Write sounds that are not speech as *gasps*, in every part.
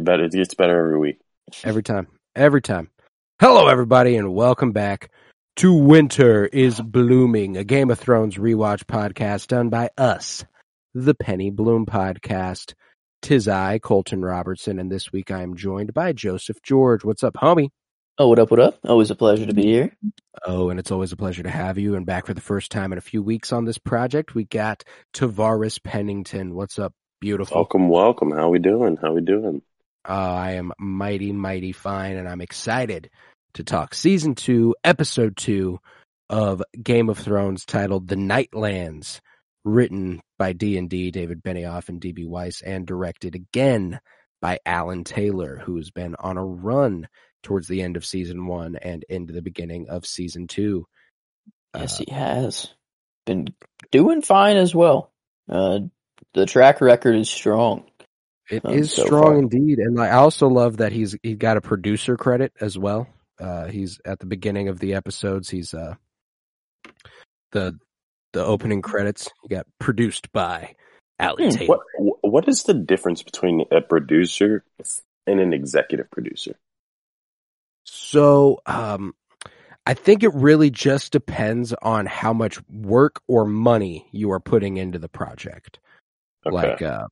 Get better. It gets better every week. Every time. Every time. Hello, everybody, and welcome back to Winter is Blooming, a Game of Thrones rewatch podcast done by us, the Penny Bloom Podcast. Tis I, Colton Robertson, and this week I am joined by Joseph George. What's up, homie? Oh, what up, what up? Always a pleasure to be here. Oh, and it's always a pleasure to have you. And back for the first time in a few weeks on this project, we got Tavares Pennington. What's up, beautiful? Welcome, welcome. How we doing? How we doing? Uh, I am mighty, mighty fine, and I'm excited to talk season two, episode two of Game of Thrones, titled "The Nightlands," written by D and D David Benioff and DB Weiss, and directed again by Alan Taylor, who's been on a run towards the end of season one and into the beginning of season two. Yes, Uh, he has been doing fine as well. Uh, the track record is strong. It is so strong indeed, and I also love that he's he got a producer credit as well. Uh, he's at the beginning of the episodes. He's uh the the opening credits. He got produced by Ali Hmm, Taylor. What What is the difference between a producer and an executive producer? So, um, I think it really just depends on how much work or money you are putting into the project. Okay. Like, uh,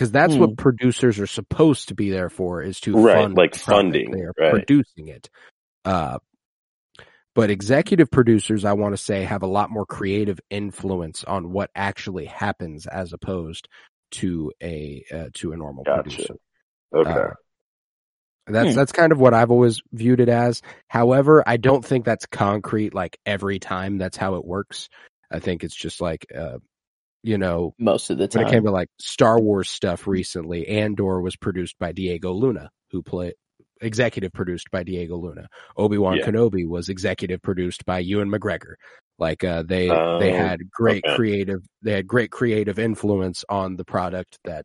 because that's Hmm. what producers are supposed to be there for is to Right, fund like funding, They are right. producing it. Uh, but executive producers, I want to say, have a lot more creative influence on what actually happens as opposed to a uh, to a normal Gotcha. producer. okay. Uh, that's Hmm. that's kind of what I've always viewed it as. However, I don't think that's concrete. Like every time, that's how it works. I think it's just like, uh, you know, Most of the time. when it came to like Star Wars stuff recently, Andor was produced by Diego Luna, who played executive produced by Diego Luna. Obi Wan Yeah. Kenobi was executive produced by Ewan McGregor. Like uh, they Oh, they had great okay. creative they had great creative influence on the product that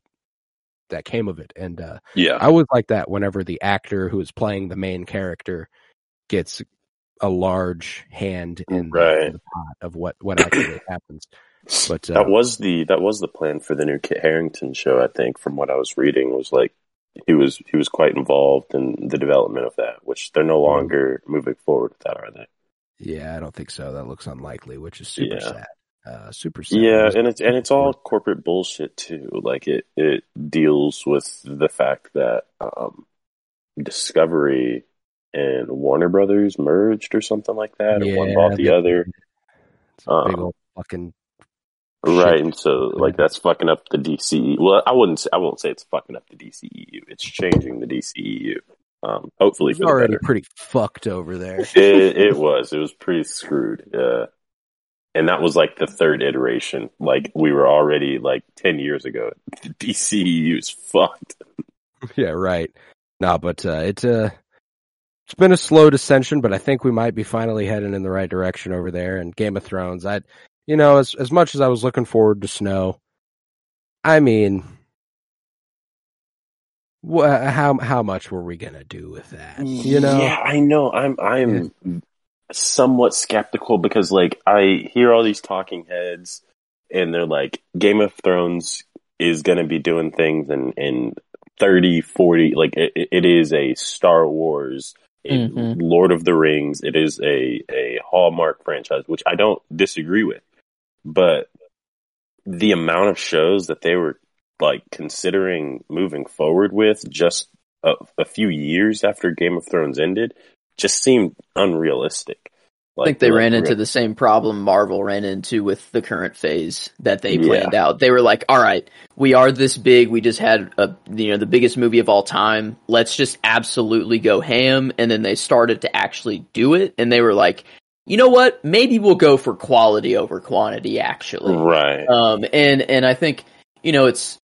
that came of it, and uh, yeah. I always like that whenever the actor who is playing the main character gets a large hand in, the, Right. in the pot of what what actually happens. But uh, that was the that was the plan for the new Kit Harington show. I think, from what I was reading, was like he was he was quite involved in the development of that, which they're no Mm-hmm. longer moving forward with that, are they? Yeah, I don't think so. That looks unlikely, which is super Yeah. sad. Uh, super sad. Yeah, and it's and it's all *laughs* corporate bullshit too. Like it it deals with the fact that um, Discovery and Warner Brothers merged or something like that, and one bought the they- other. It's a big um, old fucking. Right, and so like that's fucking up the DCE. Well, I wouldn't say, I won't say it's fucking up the DCEU. It's changing the DCEU. Um, hopefully It's for the already better. pretty fucked over there. *laughs* it, it was. It was pretty screwed. Uh, and that was like the third iteration. Like we were already like ten years ago. The DCEU is fucked. *laughs* yeah, right. No, but uh, it's uh, it's been a slow descension, but I think we might be finally heading in the right direction over there. And Game of Thrones, I, you know, as as much as I was looking forward to snow, I mean, wha how how much were we gonna do with that? You know, Yeah, I know. I'm I'm somewhat skeptical because like I hear all these talking heads and they're like Game of Thrones is going to be doing things in in 30 40 like it, it is a Star Wars a Mhm. Lord of the Rings it is a a Hallmark franchise which I don't disagree with but the amount of shows that they were like considering moving forward with just a, a few years after Game of Thrones ended just seemed unrealistic. I think they like, ran into re- the same problem Marvel ran into with the current phase that they Yeah. planned out. They were like, "All right, we are this big. We just had a you know the biggest movie of all time. Let's just absolutely go ham." And then they started to actually do it, and they were like, "You know what? Maybe we'll go for quality over quantity." Actually, right. um, and and I think you know it's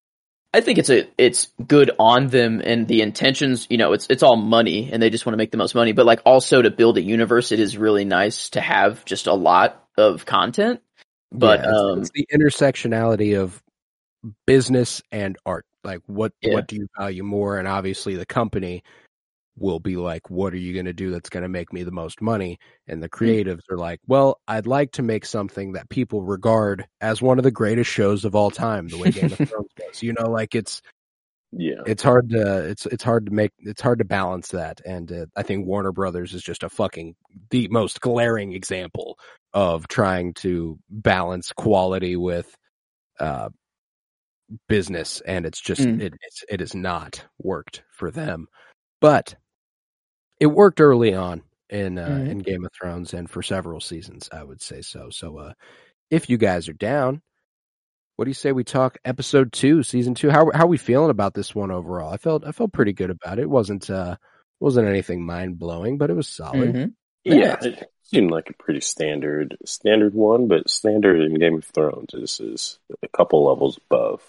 I think it's a it's good on them and the intentions. You know, it's it's all money and they just want to make the most money. But like also to build a universe, it is really nice to have just a lot of content. But Yeah, it's, um, it's the intersectionality of business and art. Like, what Yeah. what do you value more? And obviously, the company will be like, "What are you going to do that's going to make me the most money?" And the Hmm. creatives are like, "Well, I'd like to make something that people regard as one of the greatest shows of all time, the way Game of *laughs* Thrones does." You know, like it's yeah. it's hard to it's it's hard to make it's hard to balance that and uh, i think warner brothers is just a fucking the most glaring example of trying to balance quality with uh business and it's just Mm. it it's, it has not worked for them but it worked early on in uh, Mhm. in game of thrones and for several seasons i would say so so uh if you guys are down what do you say we talk episode two, season two? How how are we feeling about this one overall? I felt I felt pretty good about it. it wasn't uh wasn't anything mind blowing, but it was solid. mhm. Yeah, it seemed like a pretty standard standard one, but standard in Game of Thrones is is a couple levels above.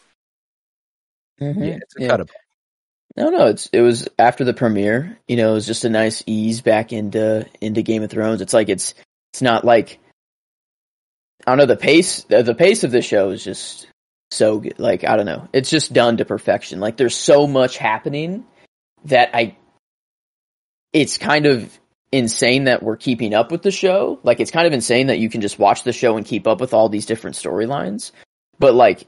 Mhm. Yeah, it's a Yeah. cut above. No, no, it's it was after the premiere. You know, it was just a nice ease back into into Game of Thrones. It's like it's it's not like I don't know the pace. The, pace of the show is just so good. Like I don't know, it's just done to perfection. Like there's so much happening that I. It's kind of insane that we're keeping up with the show. Like it's kind of insane that you can just watch the show and keep up with all these different storylines. But like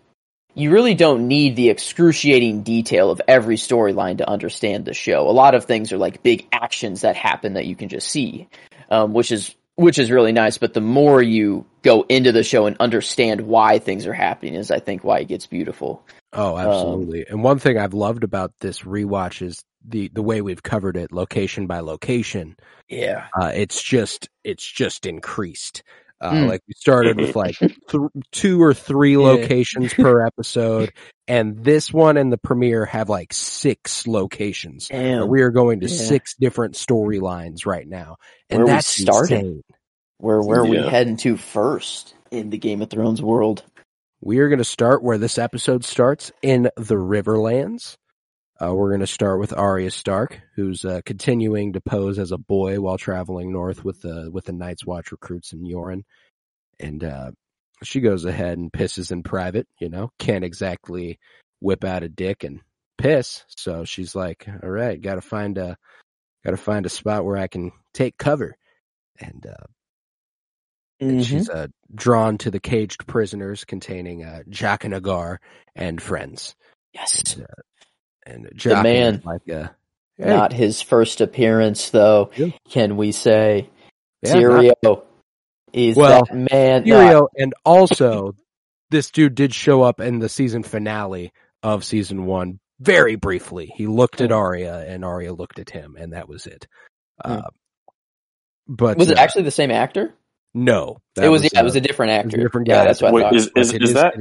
you really don't need the excruciating detail of every storyline to understand the show. A lot of things are like big actions that happen that you can just see, um, which is which is really nice. But the more you go into the show and understand why things are happening, is I think why it gets beautiful. Oh, absolutely. and one thing I've loved about this rewatch is the the way we've covered it, location by location. Yeah, Uh, it's just it's just increased. Uh, Mm. Like we started with like *laughs* th- two or three Yeah. locations per *laughs* episode, and this one and the premiere have like six locations. damn. We are going to Yeah. six different storylines right now, and Where that's starting. insane. where where are we Yeah. heading to first in the Game of Thrones world? We are going to start where this episode starts in the Riverlands. Uh, we're going to start with Arya Stark, who's uh, continuing to pose as a boy while traveling north with the with the Night's Watch recruits in Yoren, and uh, she goes ahead and pisses in private. You know, can't exactly whip out a dick and piss, so she's like, "All right, got to find a got to find a spot where I can take cover," and uh, and she's uh, drawn to the caged prisoners containing uh, Jaqen H'ghar and friends. Yes, And, uh, and Jaqen man. is like uh, hey, not his first appearance though. Yeah. Can we say yeah, not is Well, that man? no, Tyrio, and also this dude did show up in the season finale of season one very briefly. He looked at Arya, and Arya looked at him, and that was it. Uh, but was it uh, actually the same actor? no? it was, yeah, uh, it was a different actor. a different Yeah, guy. that's what Wait, I thought. is is, It is is- that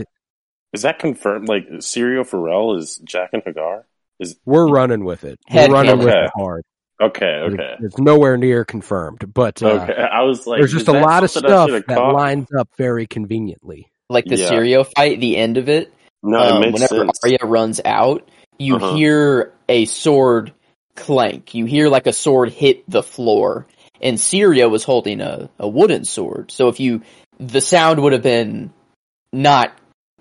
that confirmed? Like Syrio Forel is Jaqen H'ghar? Is we're running with it. We're running with it hard. okay, okay, It's nowhere near confirmed, but uh, okay. I was like, there's just a lot of stuff that caught? lines up very conveniently. like the Yeah. Syrio fight, the end of it. No, um, it makes whenever sense. Arya runs out, you Uh-huh. hear a sword clank. You hear like a sword hit the floor, and Syrio was holding a, a wooden sword. So if you, the sound would have been not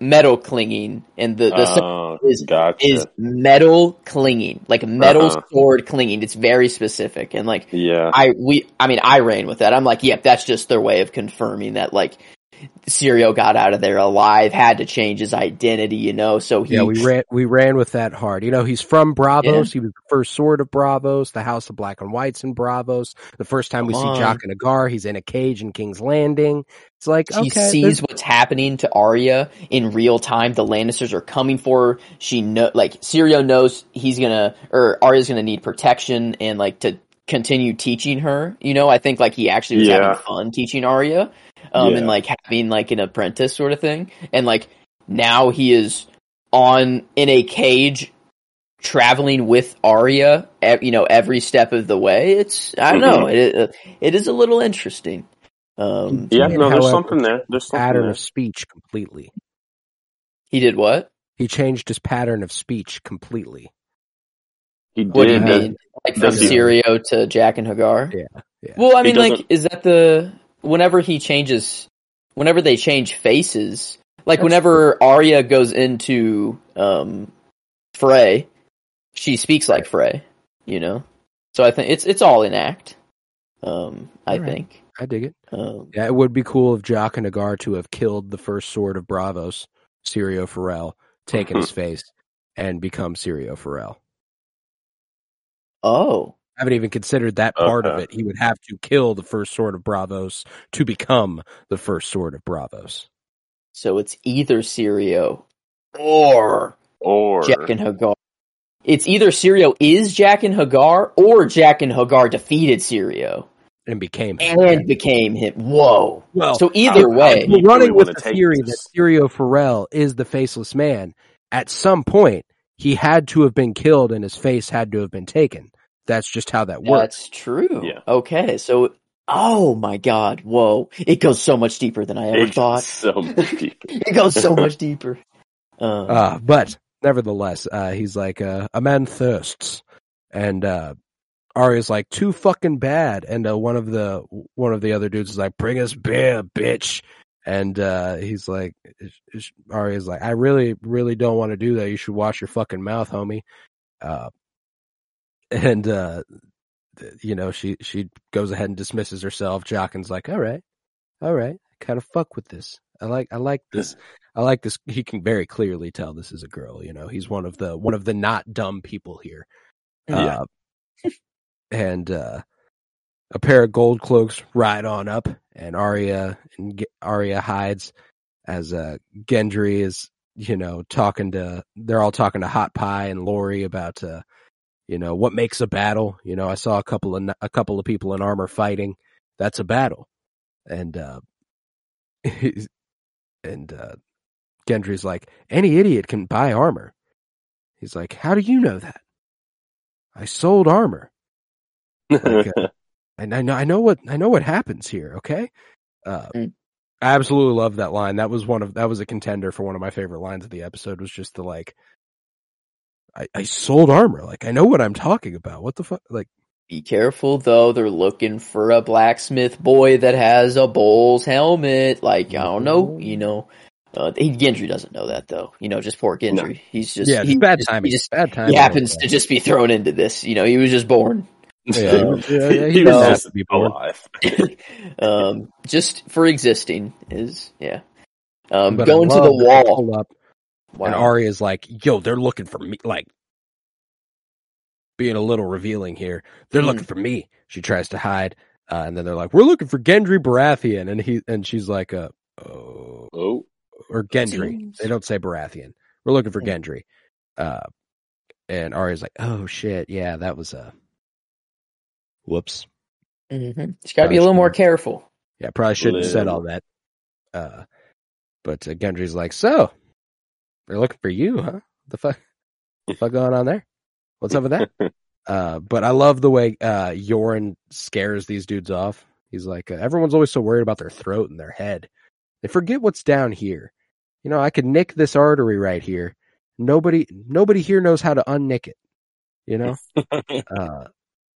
metal clinging, and the the Oh, is- gotcha. is metal clinging, like metal Uh-huh. sword clinging. It's very specific, and like yeah, I we I mean I ran with that. I'm like, yep, that's just their way of confirming that like Syrio got out of there alive, had to change his identity, you know. So he Yeah, we ran we ran with that hard. You know, he's from Braavos. He was the first sword of Braavos, the House of Black and Whites in Braavos. The first time we Come see on. Jaqen H'ghar, he's in a cage in King's Landing. It's like she okay, sees there's- what's happening to Arya in real time. The Lannisters are coming for her. She know like Sirio knows he's gonna or Arya's gonna need protection and like to continue teaching her. You know, I think like he actually was Yeah. having fun teaching Arya, um, Yeah. and like having like an apprentice sort of thing. And like now he is on in a cage traveling with Arya, e- you know, every step of the way. It's I don't know, it it is a little interesting. Um, Yeah, no, there's something there. There's something Pattern there. of speech completely. he did what? He changed his pattern of speech completely. He What do you did. Mean? Like from Does Syrio to Jaqen H'ghar? Yeah, yeah. Well, I mean, like, is that the whenever he changes, whenever they change faces, like That's whenever Arya goes into um Frey, she speaks like Frey, you know. So I think it's it's all in act. Um, I Alright. think. I dig it. Um, Yeah, it would be cool if Jaqen H'ghar to have killed the first sword of Braavos, Syrio Forel, taken his *laughs* face, and become Syrio Forel. oh, I haven't even considered that part of it. He would have to kill the first sword of Braavos to become the first sword of Braavos. so it's either Syrio or Or Jaqen H'ghar. It's either Syrio is Jaqen H'ghar or Jaqen H'ghar defeated Syrio And became him. and became him. Whoa. well, So either I- way, we're People running with the theory this. that Syrio Forel is the faceless man. At some point, he had to have been killed and his face had to have been taken. That's just how that works. That's true. Yeah. Okay. So, oh my God. Whoa. It goes so much deeper than I ever it's thought. so deep. *laughs* It goes so much *laughs* deeper. Um, Uh, but nevertheless, uh, he's like, uh, a man thirsts. And, uh, Arya's like, too fucking bad. And, uh, one of the, one of the other dudes is like, bring us beer, bitch. And, uh, he's like, is- is- Arya's like, I really, really don't want to do that. You should wash your fucking mouth, homie. Uh, and, uh, you know, she, she goes ahead and dismisses herself. Jaqen's like, all right, all right, kind of fuck with this. I like, I like this. I like this. He can very clearly tell this is a girl. You know, he's one of the one of the not dumb people here. Yeah. Uh, and uh, a pair of gold cloaks ride on up, and Arya and Ge- Arya hides as uh, Gendry is, you know, talking to. They're all talking to Hot Pie and Lori about, uh, you know, what makes a battle. You know, I saw a couple of a couple of people in armor fighting. That's a battle, and uh, *laughs* and uh, Gendry's like, any idiot can buy armor. He's like, how do you know that? I sold armor. Like, uh, *laughs* and I know, I know what, I know what happens here. Okay. Uh, Mm. I absolutely love that line. That was one of, that was a contender for one of my favorite lines of the episode was just the like, I, I sold armor. Like, I know what I'm talking about. What the fuck? Like, be careful though. They're looking for a blacksmith boy that has a bull's helmet. Like, I don't know, you know. Uh, he, Gendry doesn't know that though. You know, just poor Gendry. He's just, yeah, he, bad just- timing. He just bad timing. he happens to just be thrown into this. You know, he was just born. Yeah, he was- yeah, yeah, *laughs* he he was just to be born. alive. *laughs* *laughs* um, just for existing is yeah. Um, But going to the that they wall. Pull up Wow. And Arya's like, yo, they're looking for me. Like, being a little revealing here. They're Mm. looking for me. She tries to hide. Uh, and then they're like, we're looking for Gendry Baratheon. And he, and she's like, uh, oh, Oh, or Gendry. Seems- They don't say Baratheon. We're looking for Mm. Gendry. Uh, and Arya's like, oh shit. Yeah, that was a, whoops. hmm She's got to be a little more careful. Yeah, probably shouldn't have said all that. Uh, but uh, Gendry's like, so they're looking for you, huh? The fuck, the fuck going on there? What's up with that? *laughs* uh, but I love the way uh Yoren scares these dudes off. He's like, uh, everyone's always so worried about their throat and their head. They forget what's down here. You know, I could nick this artery right here. Nobody, nobody here knows how to unnick it. You know. *laughs* Uh,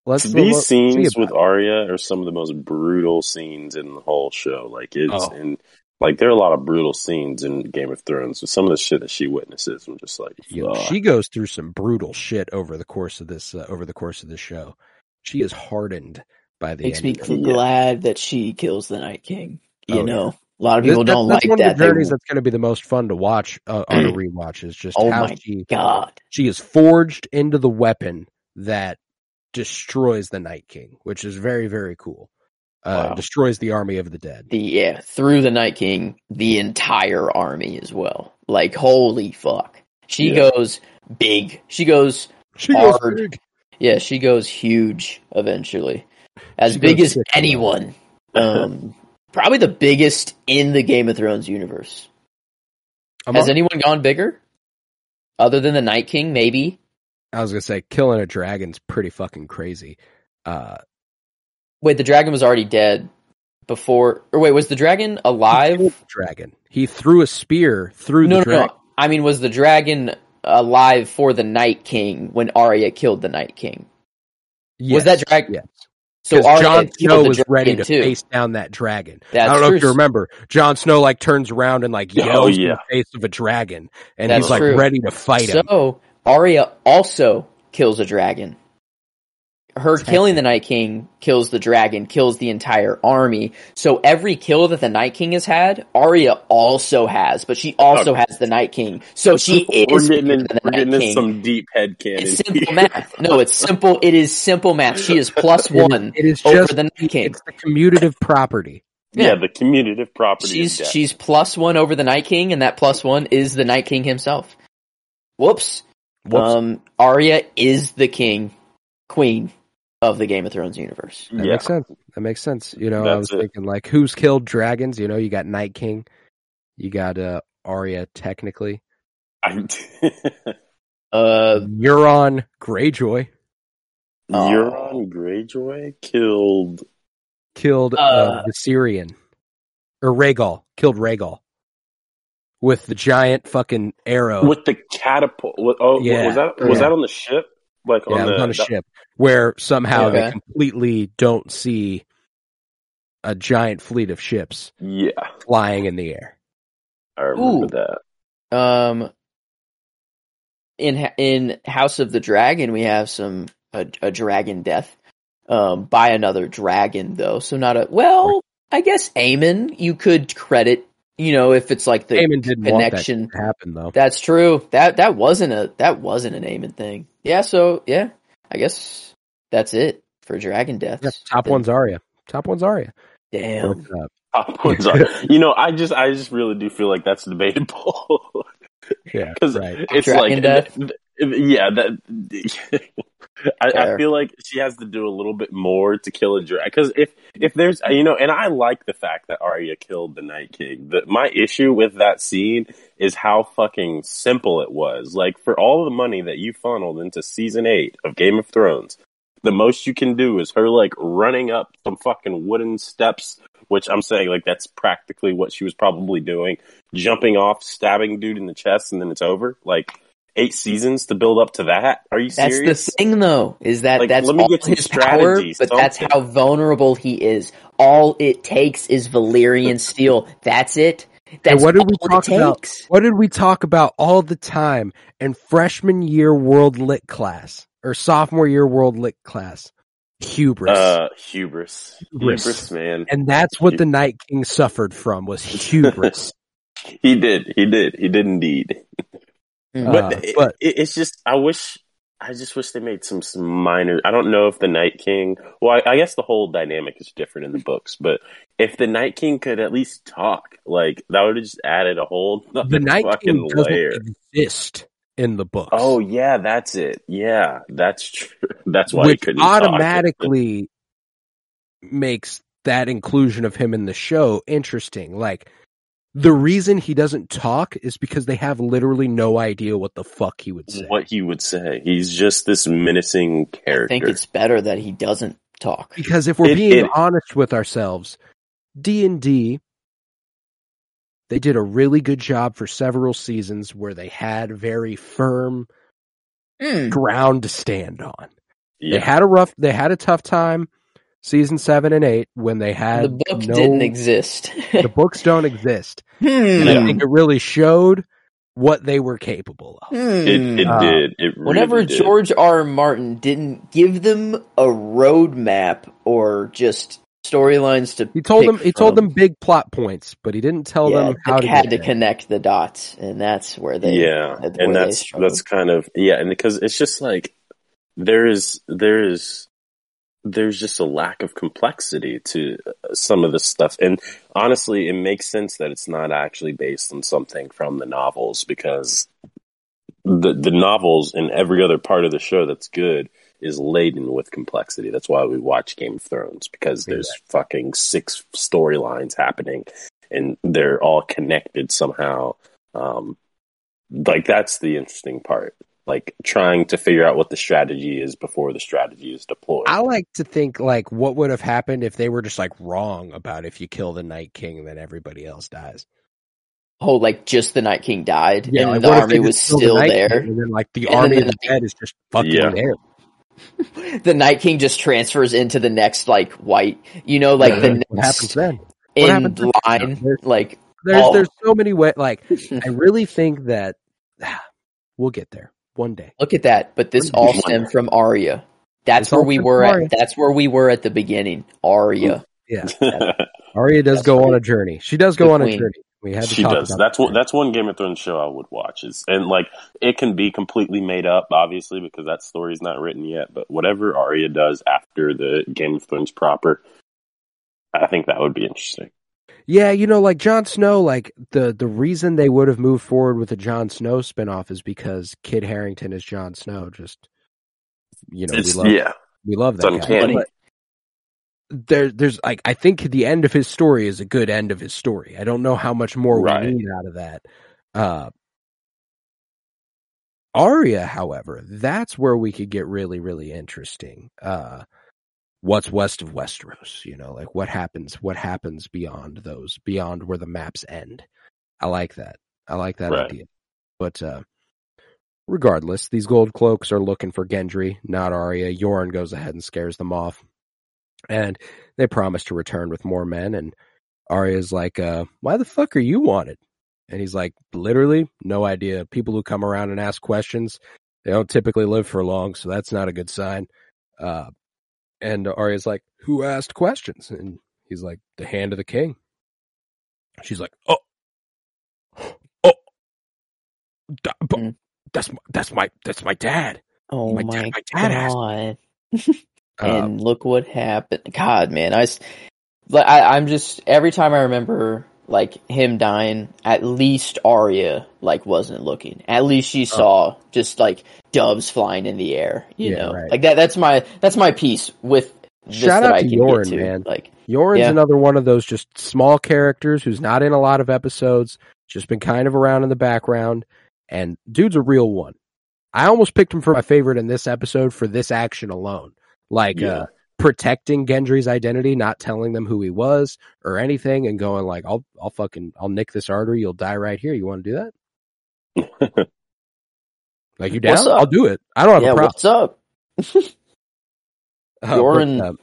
let's these scenes with Arya are some of the most brutal scenes in the whole show. Like it's Oh. and like there are a lot of brutal scenes in Game of Thrones. So some of the shit that she witnesses, I'm just like, you know, she goes through some brutal shit over the course of this uh, over the course of this show. She is hardened by the Makes end. me of it. Yeah. glad that she kills the Night King. You Oh, know, a lot of people that- don't that's like one that. of the They- journeys that's going to be the most fun to watch uh, on a *clears throat* rewatch. Is just Oh how my she God, she is forged into the weapon that destroys the Night King, which is very very cool. Uh, Wow. Destroys the army of the dead. the yeah through the Night King, the entire army as well. Like holy fuck, she Yeah. goes big. She goes She goes Hard. big. Yeah, she goes huge eventually. As She big as sick. anyone. Um, *laughs* probably the biggest in the Game of Thrones universe. I'm Has on- anyone gone bigger? Other than the Night King, maybe? I was gonna say killing a dragon's pretty fucking crazy. Uh, Wait, the dragon was already dead before. Or wait, was the dragon killed alive? the dragon. He threw a spear through No, the no, dragon. no. I mean, was the dragon alive for the Night King when Arya killed the Night King? Was that dragon? Yes. So Because Jon Snow was ready to too. face down that dragon. That's I don't know if you remember. Jon Snow like turns around and like Oh, yells in the face of a dragon, and That's he's like true. ready to fight him. So Arya also kills a dragon. Her killing the Night King kills the dragon, kills the entire army. So every kill that the Night King has had, Arya also has, but she also has the Night King. So she *laughs* we're is getting in, the we're Night getting in King. some deep head It's canon. simple math. No, it's simple. It is simple math. She is plus It is- one it is over just the Night King. it's the commutative property. yeah. Yeah. the commutative property. She's she's plus one over the Night King, and that plus one is the Night King himself. Whoops. Whoops. Um, Arya is the king, queen of the Game of Thrones universe. That yeah. makes sense. That makes sense. You know, I was it. thinking like, who's killed dragons? You know, you got Night King, you got uh, Arya technically, I, *laughs* Uh, Euron Greyjoy Euron Greyjoy killed. killed uh, Uh, Viserion, or Rhaegal killed Rhaegal with the giant fucking arrow. with the catapult. what- Oh, Yeah. was that was Yeah. that on the ship? Like yeah, on the on a that- ship where somehow they completely don't see a giant fleet of ships Yeah, flying in the air. I remember Ooh. that. um, in in House of the Dragon, we have some a, a dragon death, um, by another dragon though. So not a well, I guess Aemon you could credit. You know, if it's like the Aemon didn't want that connection. to happen though. That's true. That that wasn't a that wasn't an Aemon thing. Yeah, so yeah, I guess that's it for Dragon Death. Yeah, top Then- one's Arya. Top one's Arya. Damn. Look. Uh, top *laughs* ones are- you know, I just I just really do feel like that's debatable *laughs* Yeah, because right. it's Dragon like death? th- th- yeah that. *laughs* *laughs* I, I feel like she has to do a little bit more to kill a dragon. Because if if there's you know, and I like the fact that Arya killed the Night King. The, my issue with that scene is how fucking simple it was. Like for all the money that you funneled into season eight of Game of Thrones, the most you can do is her like running up some fucking wooden steps. Which I'm saying, like that's practically what she was probably doing, jumping off, stabbing dude in the chest, and then it's over. Like eight seasons to build up to that. Are you That's serious? That's the thing, though, is that Like, that's let me all get some his power, strategy, but that's something. how vulnerable he is. All it takes is Valyrian steel. That's it. That's what did we talk it about? What did we talk about all the time in freshman year world lit class or sophomore year world lit class? Hubris. Uh, hubris. Hubris. Hubris, man. and that's what the Night King suffered from was *laughs* hubris. He did. He did. He did indeed. Mm. But, Uh, it, but- it, it's just, I wish, I just wish they made some, some minor. I don't know if the Night King. Well, I, I guess the whole dynamic is different in the books, but if the Night King could at least talk, like that would have just added a whole *laughs* the Night fucking King doesn't layer. exist in the books. Oh yeah, that's it. Yeah, that's true. *laughs* That's why he which couldn't talk. automatically makes that inclusion of him in the show interesting. Like the reason he doesn't talk is because they have literally no idea what the fuck he would say. what he would say. He's just this menacing I character. think it's better that he doesn't talk. Because if we're It- being it- honest with ourselves, D and D they did a really good job for several seasons where they had very firm Mm. ground to stand on. They had a rough they had a tough time season 7 and 8 when they had The book no, didn't exist. *laughs* the books don't exist. *laughs* Hmm. And I think it really showed what they were capable of. It, it Uh, did. It Whenever did. George R. R. Martin didn't give them a roadmap or just storylines to He told them he told them big plot points, but he didn't tell yeah, them how to had to there. connect the dots, and that's where they yeah, that's where and that's that's kind of yeah, and because it's just like there is there is there's just a lack of complexity to uh, some of this stuff, and honestly, it makes sense that it's not actually based on something from the novels because the the novels and every other part of the show that's good is laden with complexity. That's why we watch Game of Thrones because there's fucking six storylines happening and they're all connected somehow. Um, like that's the interesting part. Like trying to figure out what the strategy is before the strategy is deployed. I like to think like what would have happened if they were just like wrong about if you kill the Night King then everybody else dies. Oh, like just the Night King died Yeah, and like, the army was just killed the still there. King and then like the *laughs* And army the of the Night- dead is just fucking Yeah. there. *laughs* The Night King just transfers into the next like white, you know, like the What happens next then? in happens then? line. There's- Like There's Oh. there's so many ways. Like *laughs* I really think that *sighs* we'll get there one day. look at that. But this all stemmed from Arya. That's This where we were from at. Arya. That's where we were at the beginning. Arya. Yeah, *laughs* Arya does That's go right. on a journey. She does go The on a journey. We had to she talk does. about That's that. one. That's one Game of Thrones show I would watch. Is and like it can be completely made up, obviously, because that story's not written yet. But whatever Arya does after the Game of Thrones proper, I think that would be interesting. Yeah, you know, like Jon Snow, like the the reason they would have moved forward with a Jon Snow spinoff is because Kit Harington is Jon Snow. Just you know, we It's love yeah, we love it's that guy. uncanny. But there, there's like I think the end of his story is a good end of his story. I don't know how much more Right. we need out of that. Uh Arya, however, that's where we could get really, really interesting. Uh what's west of Westeros, you know, like what happens what happens beyond those, beyond where the maps end. I like that. I like that Right. idea. But uh regardless, these gold cloaks are looking for Gendry, not Arya. Yoren goes ahead and scares them off. And they promise to return with more men and Arya's like, uh, why the fuck are you wanted? And he's like, literally, no idea. People who come around and ask questions, they don't typically live for long, so that's not a good sign. Uh, and Arya's like, who asked questions? And he's like, the hand of the king. She's like, oh, oh, Mm. that's my, that's my, that's my dad. Oh My my, dad- my dad asked. god! *laughs* Uh, and look what happened. God, man, I, like, I, I'm just every time I remember like him dying, at least Arya like wasn't looking. At least she saw just like doves flying in the air. You Oh. Yeah, know, right. like that. That's my that's my piece with this Shout that out I to can Yoren, to. man. Like, Yoren's Yeah. another one of those just small characters who's not in a lot of episodes, just been kind of around in the background, and dude's a real one. I almost picked him for my favorite in this episode for this action alone. Like Yeah. uh protecting Gendry's identity, not telling them who he was or anything, and going like, I'll I'll fucking I'll nick this artery, you'll die right here. You wanna do that? *laughs* Like you down? I'll do it. I don't have yeah, a problem. what's up? *laughs* Uh, but, Yoren- uh,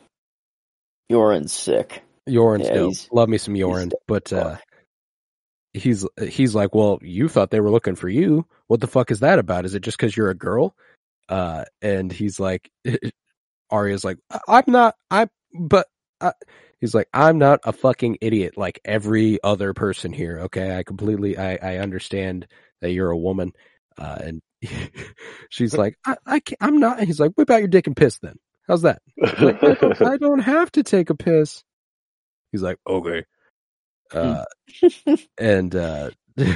Yoren's sick. Yoren's Yeah, dope. Love me some Yoren, but uh, he's he's like, well, you thought they were looking for you. What the fuck is that about? Is it just because you're a girl? Uh, and he's like, *laughs* Arya's like, "I- I'm not. I but I, he's like, I'm not a fucking idiot like every other person here. Okay, I completely I I understand that you're a woman. Uh, and *laughs* she's like, I, I can't, I'm not. He's like, whip out your dick and piss then. How's that? Like, I, don't, I don't have to take a piss. He's like, okay. Uh, and uh, *laughs*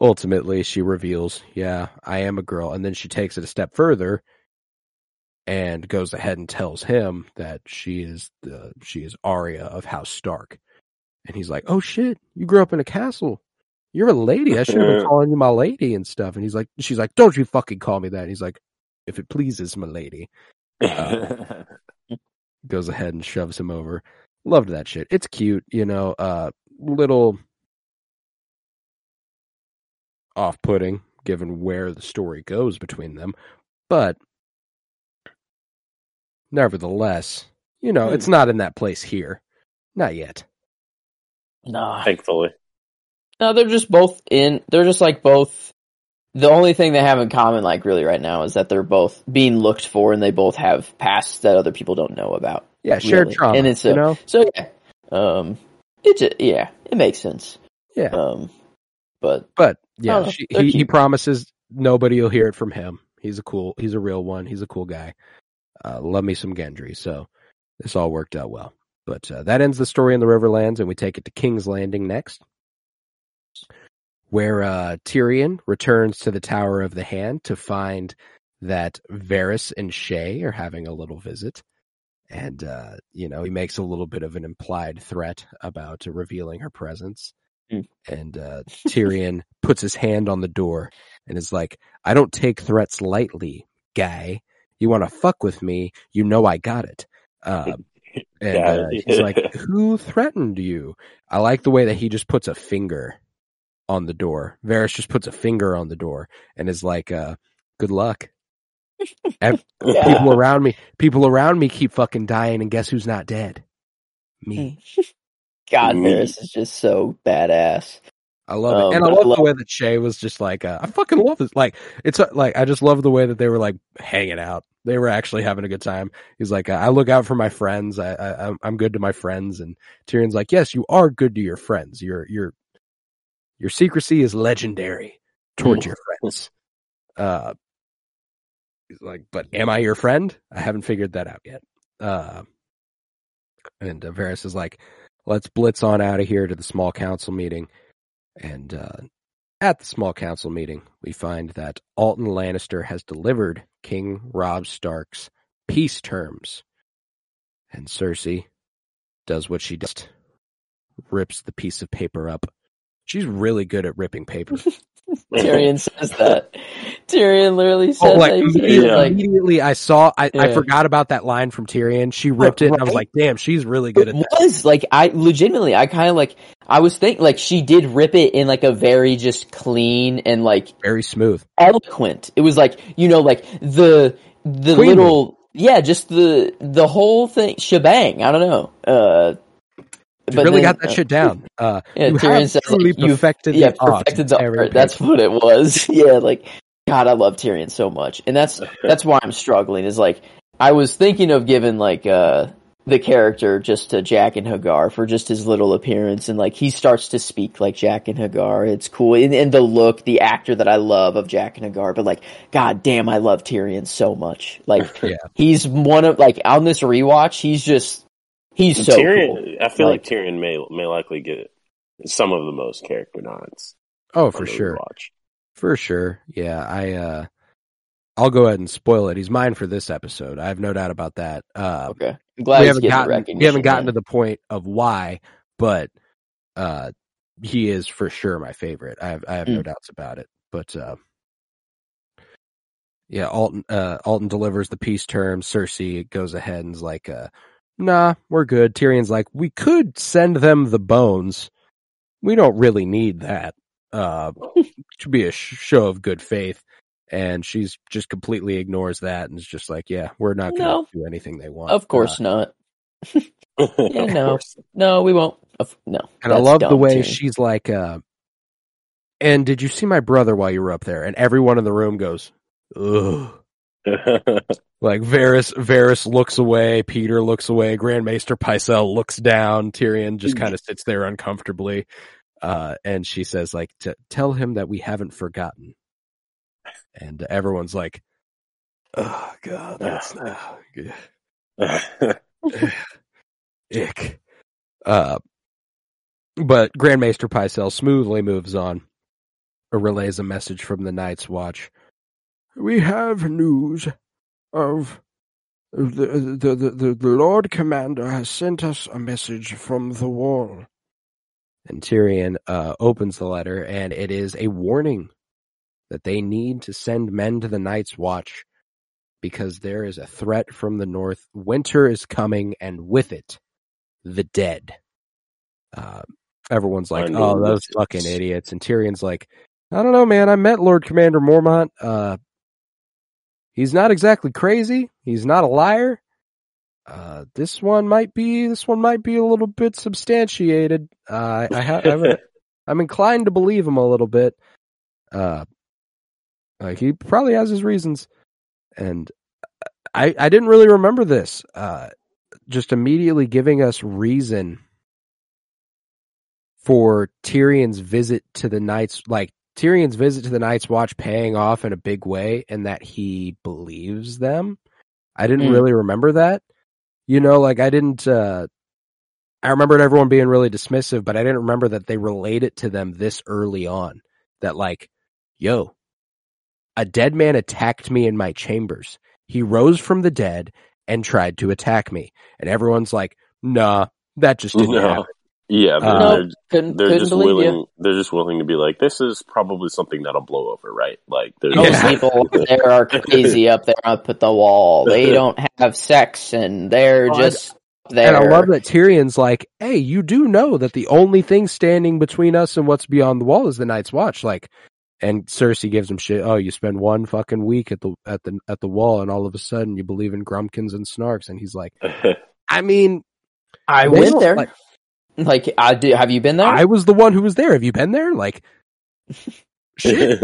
ultimately, she reveals, yeah, I am a girl. And then she takes it a step further and goes ahead and tells him that she is the she is Arya of House Stark. And he's like, oh shit, you grew up in a castle. You're a lady. I should have been *laughs* calling you my lady and stuff. And he's like, she's like, don't you fucking call me that. And he's like, if it pleases my lady *laughs* goes ahead and shoves him over. Loved that shit. It's cute, you know, uh little off putting given where the story goes between them. But nevertheless, you know, it's not in that place here. Not yet. Nah, Thankfully, no, they're just both in. They're just like both. The only thing they have in common, like really right now, is that they're both being looked for, and they both have pasts that other people don't know about. Yeah, shared Really. trauma. And it's you know? So yeah, um, it just, yeah, it makes sense. Yeah. Um, but But yeah, Oh, she, he, he promises nobody will hear it from him. He's a cool, he's a real one. He's a cool guy. Uh, love me some Gendry. So this all worked out well. But uh, that ends the story in the Riverlands, and we take it to King's Landing next, where uh, Tyrion returns to the Tower of the Hand to find that Varys and Shae are having a little visit. And, uh, you know, he makes a little bit of an implied threat about revealing her presence. Mm. And uh, Tyrion *laughs* puts his hand on the door and is like, I don't take threats lightly, guy. You want to fuck with me? You know I got it. *laughs* Uh, and uh, he's like, *laughs* "Who threatened you?" I like the way that he just puts a finger on the door. Varys just puts a finger on the door and is like, uh, "Good luck." Ev- *laughs* Yeah. People around me, people around me keep fucking dying, and guess who's not dead? Me. God, Me. Varys is just so badass. I love Um, it, and I but I love love- the way that Shae was just like, uh, "I fucking love this." Like, it's uh, like I just love the way that they were like hanging out. They were actually having a good time. He's like, "I look out for my friends. I, I I'm- I'm good to my friends." And Tyrion's like, "Yes, you are good to your friends. Your your your secrecy is legendary towards your *laughs* friends." Uh, he's like, "But am I your friend? I haven't figured that out yet." Uh, and uh, Varys is like, "Let's blitz on out of here to the small council meeting." And uh, at the small council meeting, we find that Alton Lannister has delivered King Robb Stark's peace terms. And Cersei does what she does rips the piece of paper up. She's really good at ripping paper. *laughs* Tyrion *laughs* says that. Tyrion literally says Oh, like that. Immediately, Yeah. immediately I saw, I, I forgot about that line from Tyrion. She ripped it, and I was like, damn, she's really good at it that. was like I legitimately I kind of like I was thinking like she did rip it in like a very just clean and like Very smooth. eloquent. It was like you know like the the Queenly. little yeah just the the whole thing shebang. I don't know. Uh, She but really then, got that uh, shit down. *laughs* Uh, Yeah, you Tyrion says truly like, you perfected yeah, the perfected the art. That's what it was. *laughs* yeah, like God, I love Tyrion so much, and that's that's why I'm struggling. Is like I was thinking of giving like uh the character just to Jaqen H'ghar for just his little appearance, and like he starts to speak like Jaqen H'ghar. It's cool, and, and the look, the actor that I love of Jaqen H'ghar. But like, God damn, I love Tyrion so much. Like *laughs* Yeah. he's one of like on this rewatch, he's just he's so Tyrion, cool. I feel like, Like- Tyrion may may likely get some of the most character nods. Oh, for sure. rewatch. For sure. Yeah, I uh I'll go ahead and spoil it. He's mine for this episode. I have no doubt about that. Uh Okay, I'm glad we haven't gotten we haven't gotten man. to the point of why, but uh he is for sure my favorite. I have I have no Mm. doubts about it. But uh yeah, Alton uh Alton delivers the peace terms. Cersei goes ahead and's like uh nah, we're good. Tyrion's like, we could send them the bones. We don't really need that. Uh *laughs* should be a sh- show of good faith. And she's just completely ignores that and is just like, yeah, we're not going to No. do anything they want. Of course Uh, not. *laughs* *laughs* Of no. No, we won't. No. and I love the way Tyrion. she's like, uh, and did you see my brother while you were up there? And everyone in the room goes, ugh. *laughs* Like Varys, Varys looks away, Petyr looks away, Grand Maester Pycelle looks down, Tyrion just kind of sits there uncomfortably. Uh, and she says like, to tell him that we haven't forgotten. And everyone's like, oh God, that's, *sighs* oh, God. *laughs* *sighs* Ick. Uh, but Grand Maester Pycelle smoothly moves on, relays a message from the Night's Watch. We have news of the the, the, the, the Lord Commander has sent us a message from the wall. And Tyrion uh, opens the letter, and it is a warning that they need to send men to the Night's Watch because there is a threat from the north. Winter is coming, and with it, the dead. Uh, everyone's like, "Oh, those fucking idiots!" And Tyrion's like, "I don't know, man. I met Lord Commander Mormont. Uh, he's not exactly crazy. He's not a liar. Uh, this one might be. This one might be a little bit substantiated. Uh, I, I ha- I'm, *laughs* I'm inclined to believe him a little bit. Uh, uh, he probably has his reasons, and I I didn't really remember this. Uh, just immediately giving us reason for Tyrion's visit to the Knights, like Tyrion's visit to the Night's Watch paying off in a big way, and that he believes them. I didn't Mm. really remember that. You know, like I didn't. uh I remembered everyone being really dismissive, but I didn't remember that they relate it to them this early on. That like, yo, a dead man attacked me in my chambers. He rose from the dead and tried to attack me. And everyone's like, nah, that just didn't *laughs* No. happen. Yeah, but Uh, they're, couldn't they're couldn't just believe willing. you. They're just willing to be like, this is probably something that'll blow over, right? Like, there's Those Yeah. people *laughs* up there are crazy up there up at the wall. They don't have sex and they're Oh, just there. And I love that Tyrion's like, hey, you do know that the only thing standing between us and what's beyond the wall is the Night's Watch. Like, and Cersei gives him shit. Oh, you spend one fucking week at the at the at the wall, and all of a sudden you believe in Grumpkins and Snarks, and he's like, *laughs* I mean, I went there. like, Like, I do. Have you been there? I was the one who was there. Have you been there? Like, *laughs* shit.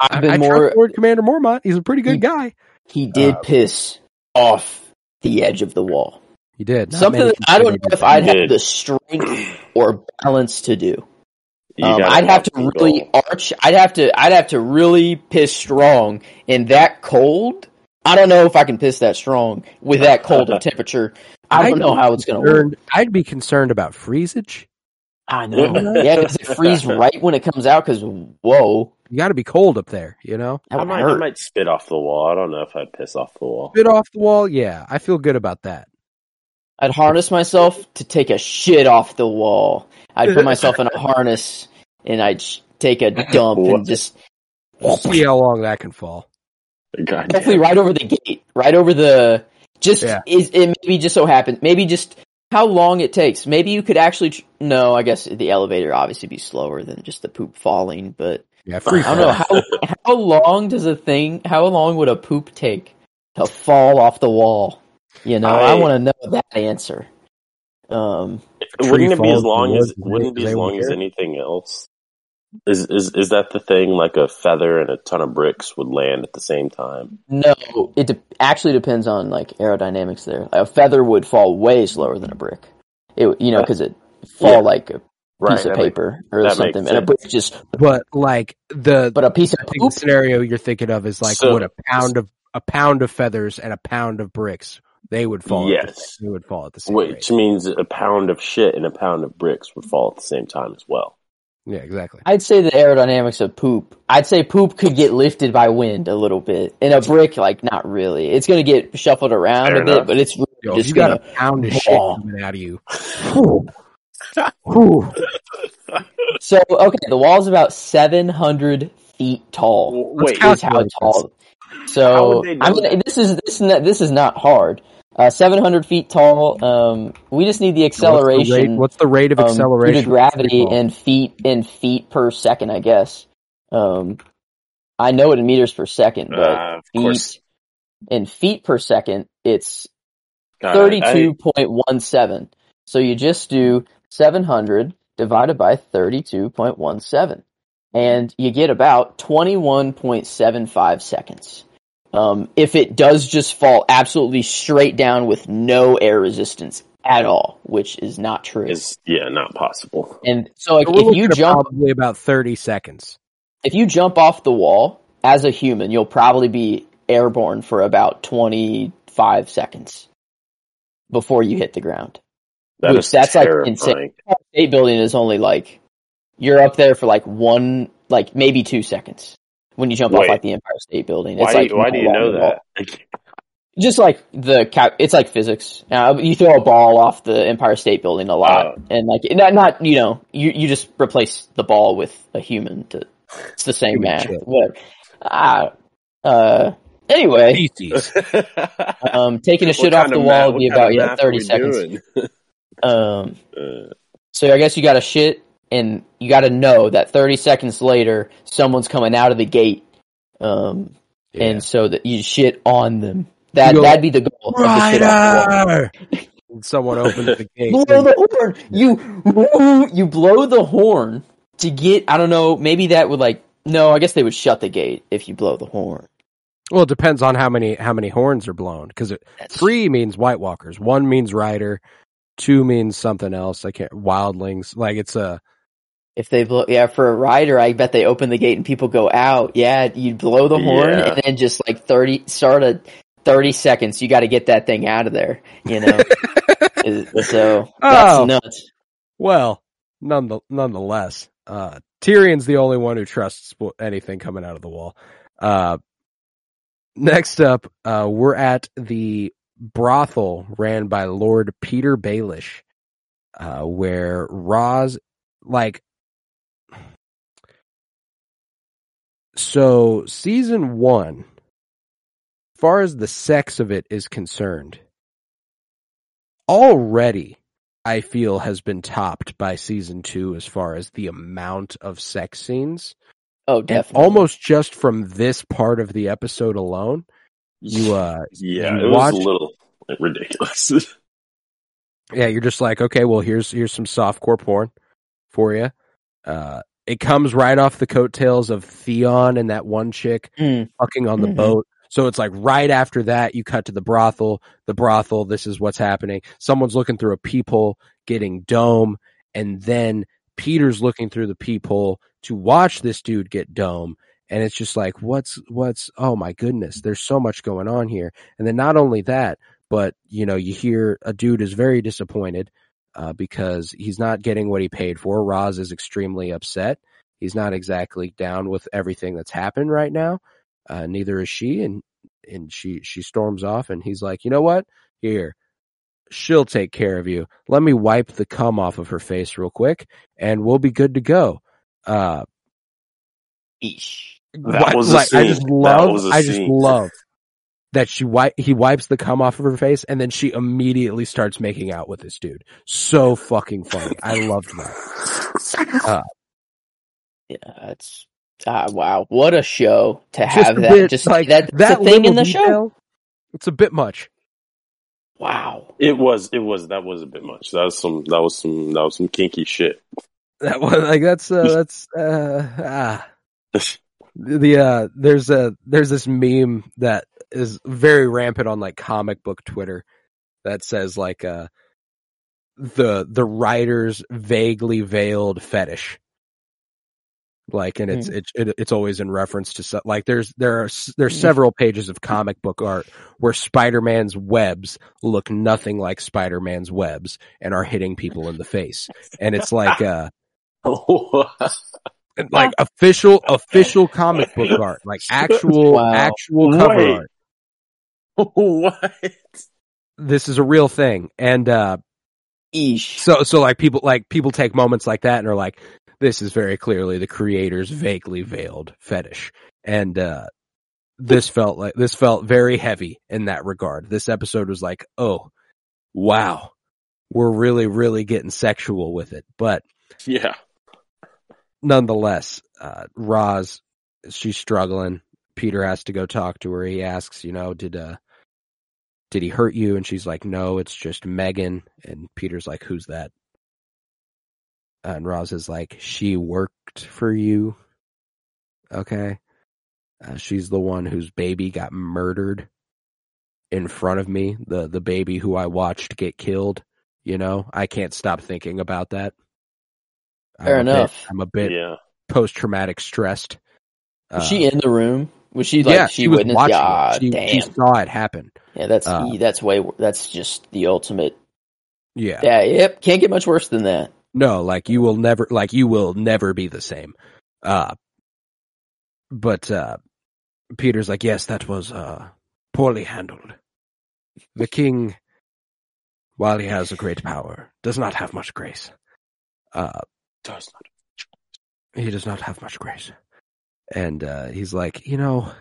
I've been I more. trust Lord Commander Mormont. He's a pretty good He- guy. He did Uh, piss off the edge of the wall. He did. Not Something that I don't know if. I'd He have the strength or balance to do. Um, I'd have to people- really arch. I'd have to. I'd have to really piss strong in that cold. I don't know if I can piss that strong with that cold of *laughs* temperature. I don't know how it's going to work. I'd be concerned about freezage. I know. Yeah, does it freeze *laughs* right when it comes out? Because whoa, You got to be cold up there, you know. I might, I might spit off the wall. I don't know if I'd piss off the wall. Bit off the wall, yeah. I feel good about that. I'd harness myself to take a shit off the wall. I'd put myself in a harness and I'd sh- take a *laughs* dump and just See how long that can fall. God hopefully damn. right over the gate, right over the. Just Yeah. is it maybe just so happens maybe just how long it takes. Maybe you could actually tr- no. I guess the elevator obviously be slower than just the poop falling, but Yeah, free I don't know how how long does a thing? How long would a poop take to fall off the wall? You know, I, I- want to know that answer. Um, tree Wouldn't it be as long as the wouldn't be as long as anything else? Is is is that the thing? Like a feather and a ton of bricks would land at the same time. no, it de- actually depends on like aerodynamics. There, a feather would fall way slower than a brick. It would- you know because it fall Yeah. like a piece that of makes- paper or that something, makes and a brick just. But like the But a piece of I poop. the scenario you're thinking of is like So- what a pound of a pound of feathers and a pound of bricks. They would fall. At the, Yes. they would fall at the same rate. Which means a pound of shit and a pound of bricks would fall at the same time as well. Yeah, exactly. I'd say the aerodynamics of poop. I'd say poop could get lifted by wind a little bit, and a brick like not really. It's gonna get shuffled around Fair a bit, but it's really Yo, just you got gonna. a pound of shit coming out of you. Whew. Whew. So okay, the wall's about seven hundred feet tall. Wait, is how calculate tall. How So would they know I mean, that? this is this is not, this is not hard. Uh, seven hundred feet tall. Um, we just need the What's the rate, acceleration. what's the rate of um, acceleration? due to gravity Free fall. in feet in feet per second. I guess. Um, I know it in meters per second, but Uh, of course, feet in feet per second, it's God, I- thirty-two point one seven. So you just do seven hundred divided by thirty-two point one seven, and you get about twenty-one point seven five seconds. Um, if it does just fall absolutely straight down with no air resistance at all, which is not true. is yeah, not possible. and so, like, So if you jump probably about thirty seconds. if you jump off the wall as a human, you'll probably be airborne for about 25 seconds before you hit the ground. That Which is that's, like, insane. State building is only like you're up there for like one, like maybe two seconds when you jump off like the Empire State Building. Why, It's like why do you know that? Just like the ca- it's like physics. Uh, you throw a ball off the Empire State Building a lot, Oh. and like not not you know you you just replace the ball with a human to it's the same Human math. shit. Whatever. Ah, uh, anyway, *laughs* um, taking a shit off the wall math- would be about yeah thirty seconds. *laughs* Um, Uh, so I guess you got a shit, and you got to know that thirty seconds later, someone's coming out of the gate, um, Yeah. and so that you shit on them. that go, that'd be the goal. of the shit off the wall. Ryder! And Someone opens the gate. blow the horn. You you blow the horn to get. I don't know. Maybe that would like. No, I guess they would shut the gate if you blow the horn. Well, it depends on how many how many horns are blown. Because three means White Walkers, one means Rider, two means something else. I can't wildlings. Like it's a If they blow, yeah, for a rider, I bet they open the gate and people go out. Yeah, you'd blow the horn Yeah. and then just like thirty, start a thirty seconds. You got to get that thing out of there. You know, *laughs* so that's Oh. nuts. well, none the, nonetheless. Uh, Tyrion's the only one who trusts anything coming out of the wall. Uh, next up, uh, we're at the brothel ran by Lord Petyr Baelish, uh, where Roz, like, so season one, far as the sex of it is concerned, already I feel has been topped by season two as far as the amount of sex scenes. Oh, And definitely. almost just from this part of the episode alone, you *laughs* uh yeah, you it was a little ridiculous. *laughs* yeah, you're just like, okay, well here's here's some softcore porn for you. Uh it comes right off the coattails of Theon and that one chick Mm. fucking on the Mhm. boat. So it's like right after that, you cut to the brothel. The brothel, this is what's happening. Someone's looking through a peephole, getting dome, and then Petyr's looking through the peephole to watch this dude get dome. And it's just like, what's, what's, oh my goodness, there's so much going on here. And then not only that, but you know, you hear a dude is very disappointed, uh, because he's not getting what he paid for. Roz is extremely upset. He's not exactly down with everything that's happened right now. Uh, neither is she. And, and she, she storms off and he's like, you know what? Here, she'll take care of you. Let me wipe the cum off of her face real quick and we'll be good to go. Uh, Eesh. That was like, I just love, I just love that she wi- he wipes the cum off of her face and then she immediately starts making out with this dude. So fucking funny. I loved that. *laughs* Yeah, that's ah, wow. What a show to have a that. bit, just like that, that a thing in little the show. It's a bit much. Wow. it was, it was, that was a bit much. That was some, that was some, that was some kinky shit. That was like that's uh, *laughs* that's uh, ah. the uh there's a there's this meme that is very rampant on like comic book Twitter that says like uh the the writer's vaguely veiled fetish. Like and it's it's it, it's always in reference to so, like there's there are s- there's several pages of comic book art where Spider-Man's webs look nothing like Spider-Man's webs and are hitting people in the face. And it's like uh *laughs* like official official comic book *laughs* art, like actual Wow. actual cover Wait. art. *laughs* what? This is a real thing, and uh, Eesh. so so like people like people take moments like that and are like, this is very clearly the creator's vaguely veiled fetish, and uh, this felt like this felt very heavy in that regard. This episode was like, oh, wow, we're really really getting sexual with it, but Yeah. nonetheless, uh, Roz, she's struggling. Petyr has to go talk to her. He asks, you know, did, uh, did he hurt you? And she's like, no, it's just Mhaegen. And Petyr's like, who's that? And Roz is like, she worked for you. Okay. Uh, she's the one whose baby got murdered in front of me. The, the baby who I watched get killed. You know, I can't stop thinking about that. Fair I'm a bit- enough. I'm a bit Yeah. post traumatic stressed. Was Uh, she in the room? Was she like yeah, she, she was witnessed? watching Yeah, it. She, damn. she saw it happen. yeah, that's uh, that's way that's just the ultimate. Yeah. Yeah, yep. Can't get much worse than that. No, like you will never, like you will never be the same. Uh, but, uh, Petyr's like, yes, that was, uh, poorly handled. The king, while he has a great power, does not have much grace. Uh, Does not. he does not have much grace. And uh, he's like, you know,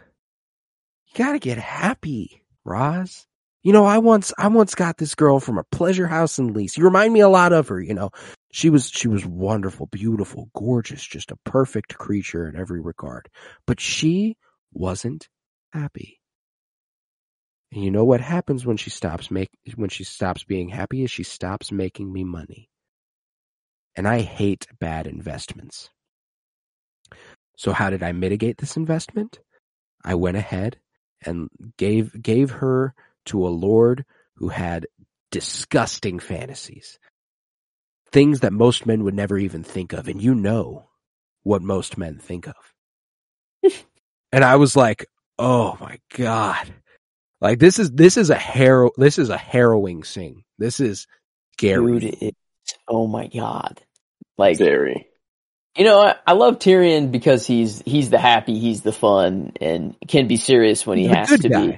you gotta get happy, Roz. You know, I once I once got this girl from a pleasure house in Lys. You remind me a lot of her, you know. She was she was wonderful, beautiful, gorgeous, just a perfect creature in every regard. But she wasn't happy. And you know what happens when she stops make when she stops being happy is she stops making me money. And I hate bad investments. So how did I mitigate this investment? I went ahead and gave gave her to a lord who had disgusting fantasies. Things that most men would never even think of and you know what most men think of. *laughs* and I was like, "Oh my god." Like this is this is a harrow this is a harrowing scene. This is scary. Dude, it, oh my god. Like Very. You know, I, I love Tyrion because he's he's the happy, he's the fun, and can be serious when he He's has to guy. be.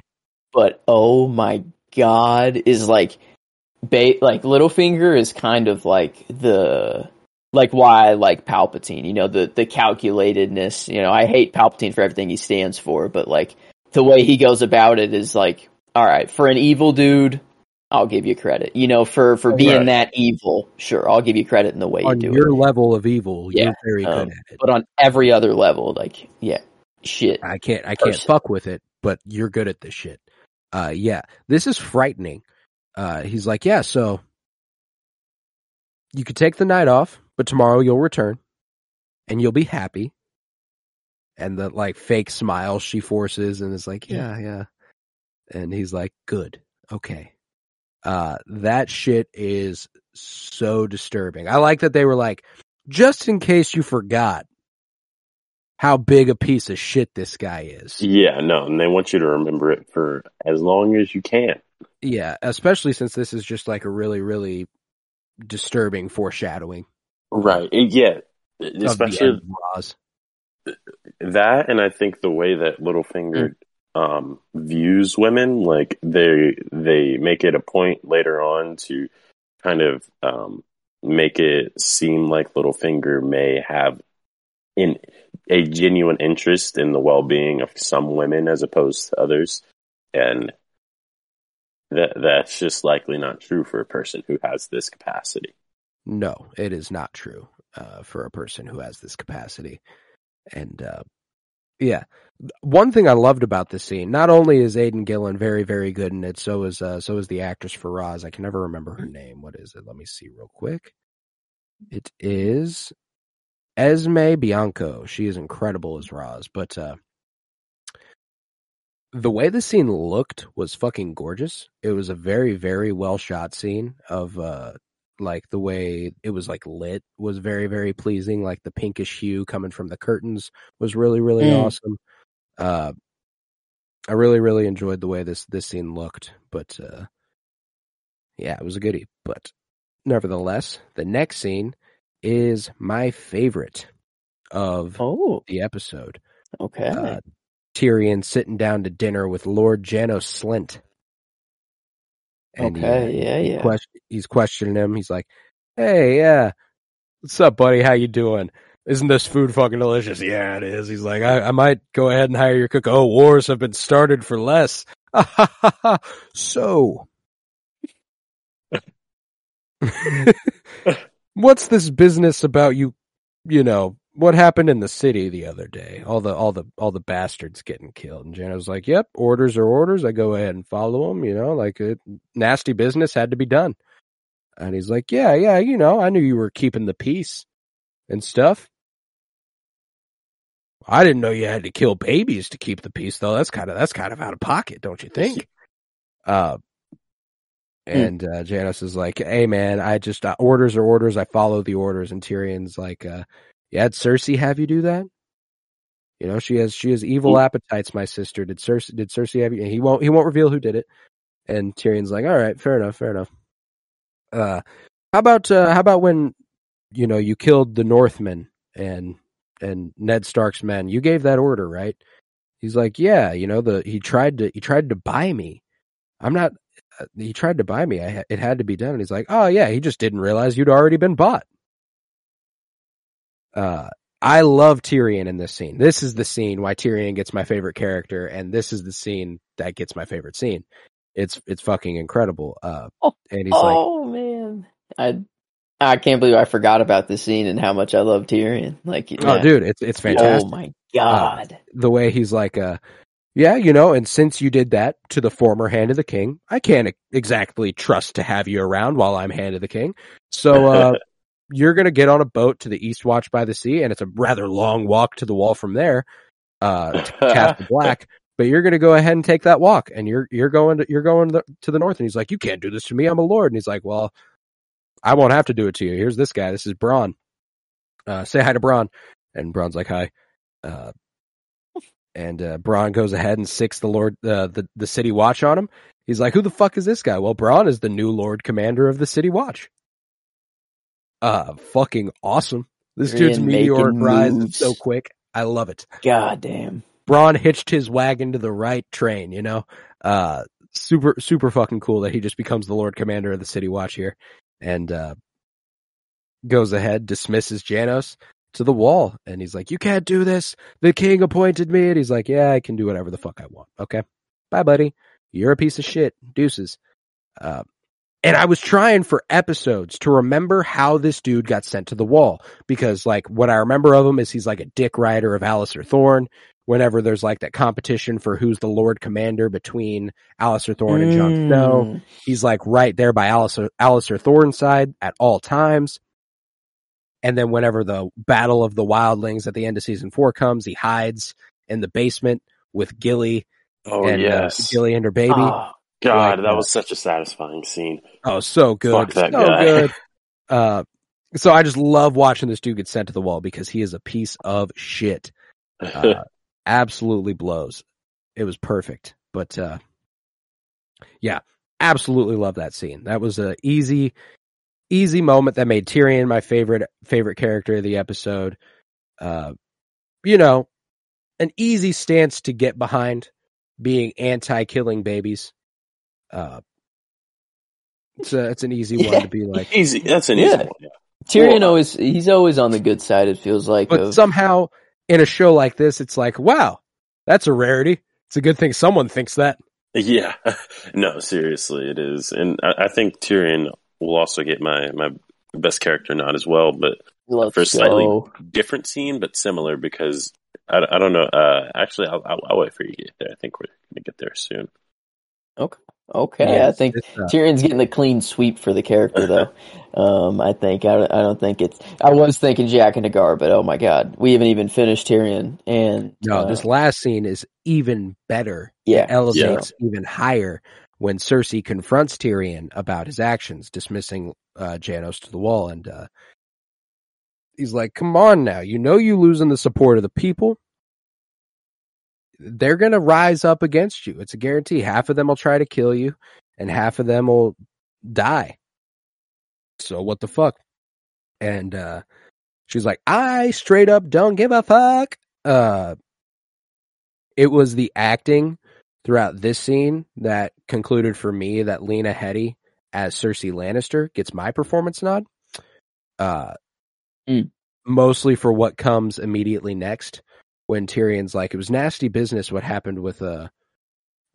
But oh my god, is like, ba- like Littlefinger is kind of like the like why I like Palpatine. You know, the the calculatedness. You know, I hate Palpatine for everything he stands for, but like the way he goes about it is like, all right, for an evil dude. I'll give you credit. You know, for for being Right. that evil, sure, I'll give you credit in the way you On do it your level of evil, Yeah, you're very um, good at it. but on every other level, like yeah, shit. I can't I can't person. fuck with it, but you're good at this shit. Uh yeah. This is frightening. Uh he's like, Yeah, so you could take the night off, but tomorrow you'll return and you'll be happy. And the like fake smile she forces and is like, Yeah, yeah. And he's like, Good. Okay. Uh that shit is so disturbing. I like that they were like, just in case you forgot how big a piece of shit this guy is. Yeah, no, and they want you to remember it for as long as you can. Yeah, especially since this is just like a really, really disturbing foreshadowing Right. Yeah. Especially that and I think the way that Littlefinger um views women, like they they make it a point later on to kind of um make it seem like Littlefinger may have in a genuine interest in the well being of some women as opposed to others. And that that's just likely not true for a person who has this capacity. No, it is not true uh, for a person who has this capacity. And uh, yeah, one thing I loved about this scene, not only is Aidan Gillen very, very good in it, so is uh, so is the actress for Roz. I can never remember her name. What is it? Let me see real quick. It is Esme Bianco. She is incredible as Roz, but uh, the way the scene looked was fucking gorgeous. It was a very, very well shot scene of uh, like the way it was like lit was very very pleasing like the pinkish hue coming from the curtains was really really Mm. awesome uh i really really enjoyed the way this this scene looked but uh yeah it was a goodie but nevertheless the next scene is my favorite of Oh, the episode okay. uh, Tyrion sitting down to dinner with Lord Janos Slynt. And he, uh, okay, yeah, he yeah. quest- he's questioning him. He's like, "Hey, yeah, what's up, buddy? How you doing? Isn't this food fucking delicious? Yeah, it is." He's like, "I, I might go ahead and hire your cook." Oh, wars have been started for less. *laughs* so, *laughs* *laughs* what's this business about you? You know what happened in the city the other day? All the all the all the bastards getting killed. And Jenna was like, "Yep, orders are orders. I go ahead and follow them. You know, like it, nasty business had to be done." And he's like, "Yeah, yeah, you know, I knew you were keeping the peace and stuff. I didn't know you had to kill babies to keep the peace, though. That's kind of that's kind of out of pocket, don't you think?" Uh, and uh, Janos is like, "Hey, man, I just uh, orders are orders. I follow the orders." And Tyrion's like, uh, "Yeah, did Cersei have you do that? You know, she has she has evil appetites. My sister did. Cersei did Cersei have you? And he won't he won't reveal who did it." And Tyrion's like, "All right, fair enough, fair enough." Uh, how about uh, how about when you know you killed the Northmen and and Ned Stark's men? You gave that order, right? He's like, "Yeah, you know the he tried to he tried to buy me. I'm not." uh, He tried to buy me. I, it had to be done. And he's like, "Oh yeah, he just didn't realize you'd already been bought." Uh, I love Tyrion in this scene. This is the scene why Tyrion gets my favorite character, and this is the scene that gets my favorite scene. It's it's fucking incredible. Uh, Oh, and he's like, oh man, I I can't believe I forgot about this scene and how much I love Tyrion. Like, "Oh, dude, it's it's fantastic." Oh my god. the way he's like, uh, yeah, you know, and since you did that to the former hand of the king, I can't exactly trust to have you around while I'm hand of the king. So, uh, you're going to get on a boat to the East Watch by the Sea, and it's a rather long walk to the wall from there, uh, to *laughs* Castle Black. But you're going to go ahead and take that walk, and you're you're going to you're going to the, to the north. And he's like, "You can't do this to me. I'm a lord." And he's like, "Well, I won't have to do it to you. Here's this guy. This is Bronn. Uh, say hi to Bronn." And Bronn's like, "Hi." Uh, and uh, Bronn goes ahead and sicks the Lord, uh, the the City Watch on him. He's like, "Who the fuck is this guy?" Well, Bronn is the new Lord Commander of the City Watch. Uh, fucking awesome. This dude's meteoric rise is so quick. I love it. God damn. Bronn hitched his wagon to the right train, you know? Uh, super, super fucking cool that he just becomes the Lord Commander of the City Watch here and, uh, goes ahead, dismisses Janos to the wall. And he's like, you can't do this. The king appointed me. And he's like, yeah, I can do whatever the fuck I want. Okay. Bye, buddy. You're a piece of shit. Deuces. Uh, and I was trying for episodes to remember how this dude got sent to the wall because like what I remember of him is he's like a dick rider of Alliser Thorne. Whenever there's like that competition for who's the Lord Commander between Alliser Thorne and Jon Snow, Mm. he's like right there by Alliser, Alliser Thorne's side at all times. And then whenever the Battle of the Wildlings at the end of season four comes, he hides in the basement with Gilly Oh and yes, uh, Gilly and her baby. Ah, God, like that that. was such a satisfying scene. Oh, so good. Fuck that so guy. good. *laughs* Uh, so I just love watching this dude get sent to the wall because he is a piece of shit. Uh, *laughs* absolutely blows. It was perfect. But, uh, yeah, absolutely love that scene. That was a easy, easy moment that made Tyrion my favorite, favorite character of the episode. Uh, you know, an easy stance to get behind being anti-killing babies. Uh, it's a, it's an easy *laughs* one to be like, easy. That's an Yeah. easy one. Yeah. Tyrion Well, always he's always on the good side. It feels like. but of, somehow in a show like this, it's like, wow, that's a rarity. It's a good thing someone thinks that. Yeah, *laughs* no, seriously, it is, and I, I think Tyrion will also get my my best character nod as well, but let's for a slightly go. different scene, but similar because I, I don't know. Uh, actually, I'll, I'll, I'll wait for you to get there. I think we're gonna get there soon. Okay, Yeah, I think uh, Tyrion's getting the clean sweep for the character, though. um, I think I, I don't think it's. I was thinking Jaqen H'ghar, but oh my god, we haven't even finished Tyrion, and no, uh, this last scene is even better. yeah, elevates even higher when Cersei confronts Tyrion about his actions, dismissing uh, Janos to the wall, and uh, he's like, "Come on now, you know you losing the support of the people. They're gonna rise up against you. It's a guarantee. Half of them will try to kill you, and half of them will die. So what the fuck?" And uh, she's like, "I straight up don't give a fuck." Uh, it was the acting throughout this scene that concluded for me that Lena Headey as Cersei Lannister gets my performance nod. Uh, Mm. mostly for what comes immediately next when Tyrion's like, it was nasty business what happened with, uh,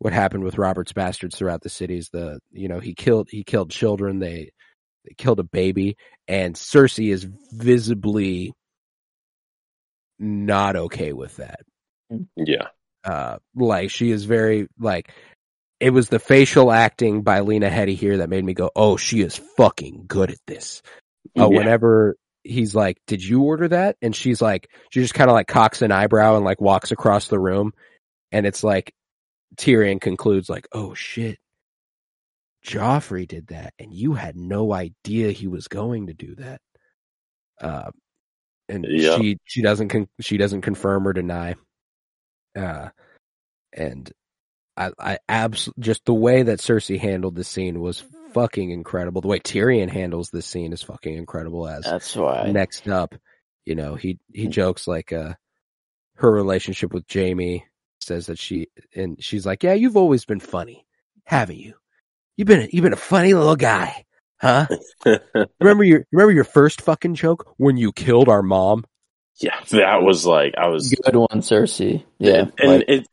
what happened with Robert's bastards throughout the cities. The, you know, he killed, he killed children. They, they killed a baby and Cersei is visibly not okay with that Yeah, uh like she is very like it was the facial acting by Lena Headey here that made me go, "Oh, she is fucking good at this." Uh, Yeah. Whenever he's like, "Did you order that?" and she's like, she just kind of like cocks an eyebrow and like walks across the room, and it's like Tyrion concludes like, "Oh shit, Joffrey did that, and you had no idea he was going to do that." Uh, and Yeah. she she doesn't con- she doesn't confirm or deny. Uh, and I I abs just the way that Cersei handled this scene was fucking incredible. The way Tyrion handles this scene is fucking incredible. As that's why. next up, you know, he he jokes like uh her relationship with Jaime says that she and she's like, "Yeah, you've always been funny, haven't you? You've been you've been a funny little guy, huh? *laughs* remember your remember your first fucking joke when you killed our mom? yeah, that was like I was Good one, Cersei. Yeah, and, and like, it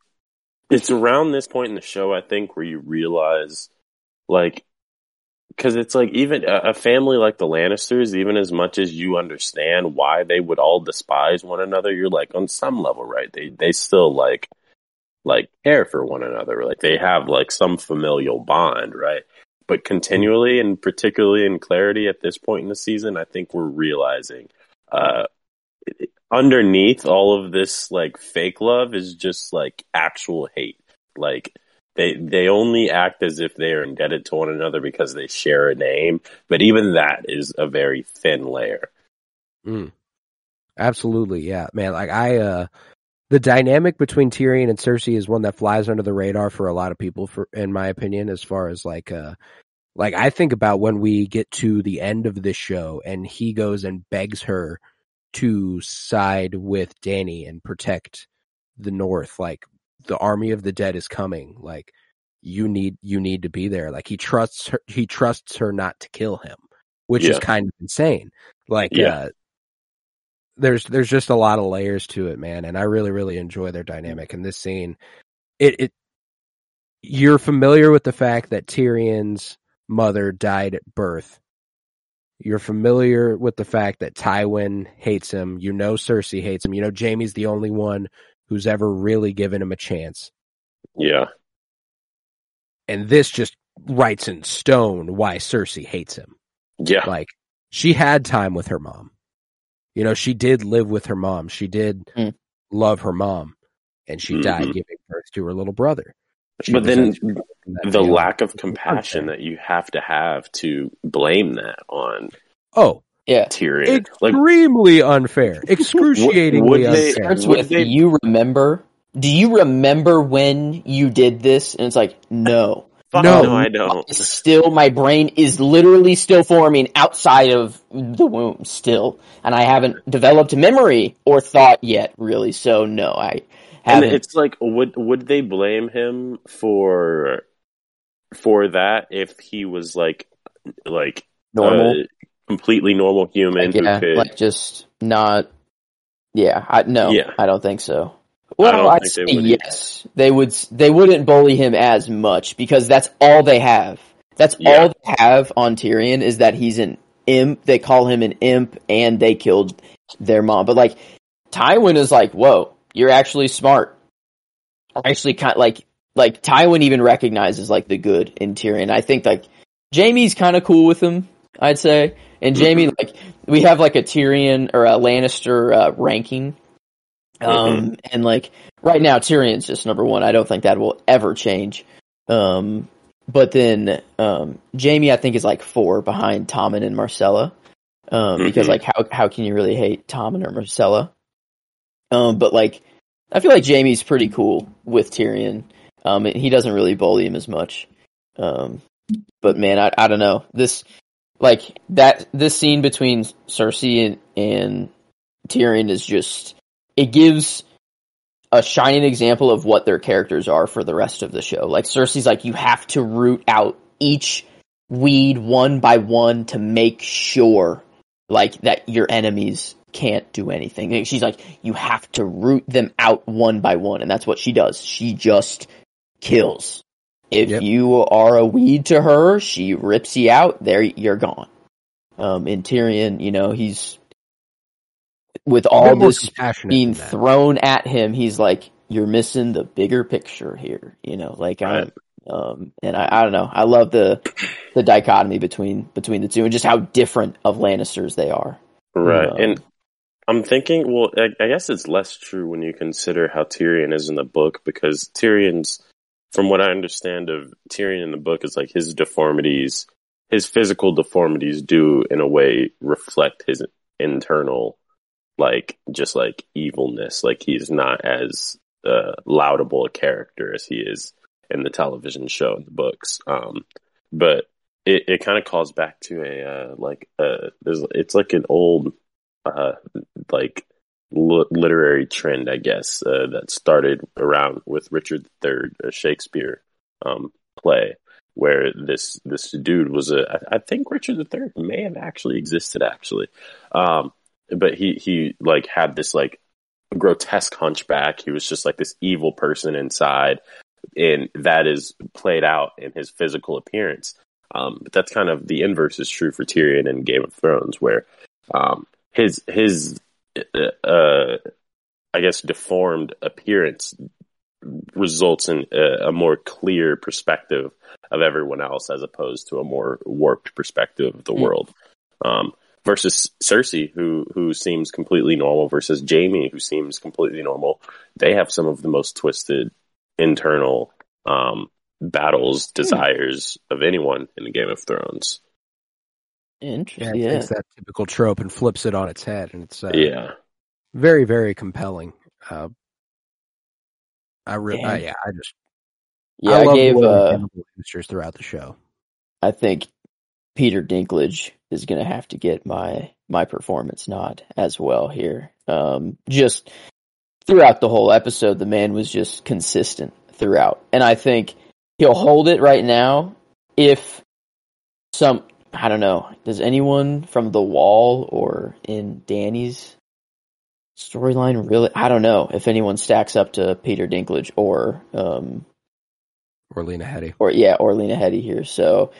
it's around this point in the show I think where you realize like because it's like even a, a family like the Lannisters, even as much as you understand why they would all despise one another, you're like on some level, right? They they still like like care for one another, like they have like some familial bond, right? But continually and particularly in clarity at this point in the season, I think we're realizing uh underneath all of this like fake love is just like actual hate. Like they they only act as if they are indebted to one another because they share a name, but even that is a very thin layer. Mm. Absolutely, yeah, man. Like I, uh the dynamic between Tyrion and Cersei is one that flies under the radar for a lot of people, for in my opinion. As far as like, uh like I think about when we get to the end of this show and he goes and begs her to side with Danny and protect the North. Like the army of the dead is coming. Like you need you need to be there. Like he trusts her. He trusts her not to kill him, which is kind of insane. Like Yeah. uh, there's there's just a lot of layers to it, man, and I really really enjoy their dynamic. in this scene, it it you're familiar with the fact that Tyrion's mother died at birth. You're familiar with the fact that Tywin hates him. You know Cersei hates him. You know Jaime's the only one who's ever really given him a chance. Yeah. And this just writes in stone why Cersei hates him. Yeah. Like she had time with her mom. You know, she did live with her mom. She did Mm. love her mom, and she died Mhm. giving birth to her little brother. She But then unscrewed from that the family. lack of compassion that you have to have to blame that on Oh, Yeah. Tyrion. Like extremely unfair. *laughs* Excruciatingly would they- unfair. starts Would with they- you remember do you remember when you did this and it's like no *laughs* No. no, I don't. Still my brain is literally still forming outside of the womb still and i haven't developed memory or thought yet really so no i And haven't. it's like would would they blame him for for that if he was like like normal? a completely normal human like, who yeah could like just not yeah i no Yeah. i don't think so. Well i'd think say they yes. They would they wouldn't bully him as much because that's all they have. That's Yeah. all they have on tyrion is that he's an imp. They call him an imp and they killed their mom. But like tywin is like whoa you're actually smart. Actually kind like like tywin even recognizes like the good in tyrion. I think like jaime's kind of cool with him i'd say. And jaime like we have like a tyrion or a lannister uh, ranking. Um and like right now tyrion's just number one. I don't think that will ever change. Um but then um jaime i think is like four behind tommen and myrcella. Um because Mhm. like how how can you really hate tommen or myrcella um but like i feel like jaime's pretty cool with tyrion. Um he doesn't really bully him as much. Um but man i i don't know. This like that this scene between cersei and and tyrion is just it gives a shining example of what their characters are for the rest of the show. Like Cersei's like you have to root out each weed one by one to make sure like that your enemies can't do anything. She's like you have to root them out one by one and that's what she does. She just kills. If Yep. you are a weed to her, she rips you out. There you're gone. Um in Tyrion, you know, he's with all this being thrown at him, he's like, "You're missing the bigger picture here." You know, like Right. I'm, um, and I, I don't know. I love the the dichotomy between between the two and just how different of Lannisters they are. right Um, and I'm thinking well I, I guess it's less true when you consider how Tyrion is in the book because Tyrion's from what I understand of Tyrion in the book is like his deformities his physical deformities do in a way reflect his internal like just like evilness. Like he's not as uh, laudable a character as he is in the television show and the books. Um but it, it kind of calls back to a uh, like uh it's like an old uh like li- literary trend I guess uh, that started around with Richard III a Shakespeare um play where this this dude was a I, I think Richard III may have actually existed actually. Um but he he like had this like grotesque hunchback. He was just like this evil person inside and that is played out in his physical appearance. Um but that's kind of the inverse is true for Tyrion in Game of Thrones where um his his uh I guess deformed appearance results in a, a more clear perspective of everyone else as opposed to a more warped perspective of the Mm. world. Um, versus Cersei, who who seems completely normal, versus Jaime, who seems completely normal. They have some of the most twisted internal um, battles, desires of anyone in the Game of Thrones. Yeah, Interesting. it Yeah. takes that typical trope and flips it on its head, and it's uh, Yeah, very, very compelling. Uh, I really, Damn. yeah, I just, Yeah, I, I, gave. the way they Uh, handle throughout the show. I think Peter Dinklage is going to have to get my my performance nod as well here. Um, just throughout the whole episode, the man was just consistent throughout, and I think he'll hold it right now if some I don't know. Does anyone from the wall or in Danny's storyline really? I don't know if anyone stacks up to Peter Dinklage or um Or Lena Headey. or yeah or Lena Headey here. So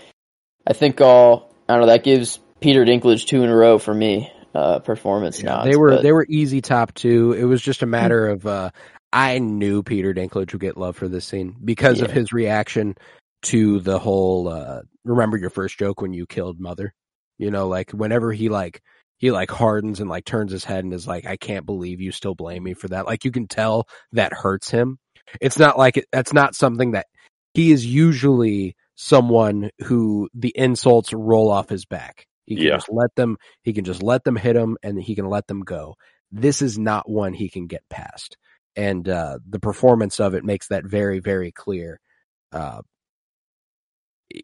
I think all I don't know that gives Peter Dinklage two in a row for me uh performance Yeah, nods. they were but- they were easy top two. It was just a matter of uh I knew Peter Dinklage would get love for this scene because of his reaction to the whole uh remember your first joke when you killed mother. You know, like whenever he like he like hardens and like turns his head and is like, I can't believe you still blame me for that. Like you can tell that hurts him. It's not like it, that's not something that he is usually someone who the insults roll off his back. He can Yeah. just let them, he can just let them hit him and he can let them go. This is not one he can get past. And, uh, the performance of it makes that very, very clear. Uh,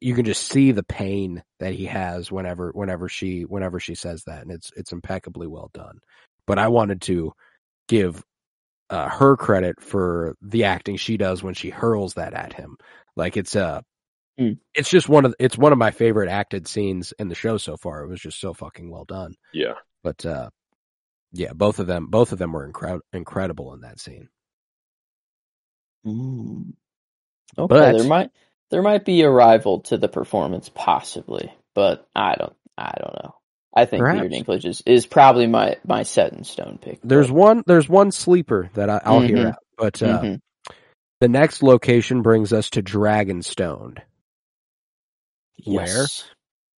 you can just see the pain that he has whenever, whenever she, whenever she says that. And it's, it's impeccably well done. But I wanted to give uh, her credit for the acting she does when she hurls that at him. Like it's uh Hmm. it's just one of it's one of my favorite acted scenes in the show so far. It was just so fucking well done. Yeah. But uh yeah, both of them both of them were incre- incredible in that scene. Mm. Okay, But- there might there might be a rival to the performance, possibly, but I don't I don't know. I think Peter Perhaps. Dinklage is, is probably my my set in stone pick. There's one there's one sleeper that I, I'll hear Mhm. out. But uh, Mhm. the next location brings us to Dragonstone. Where? Yes.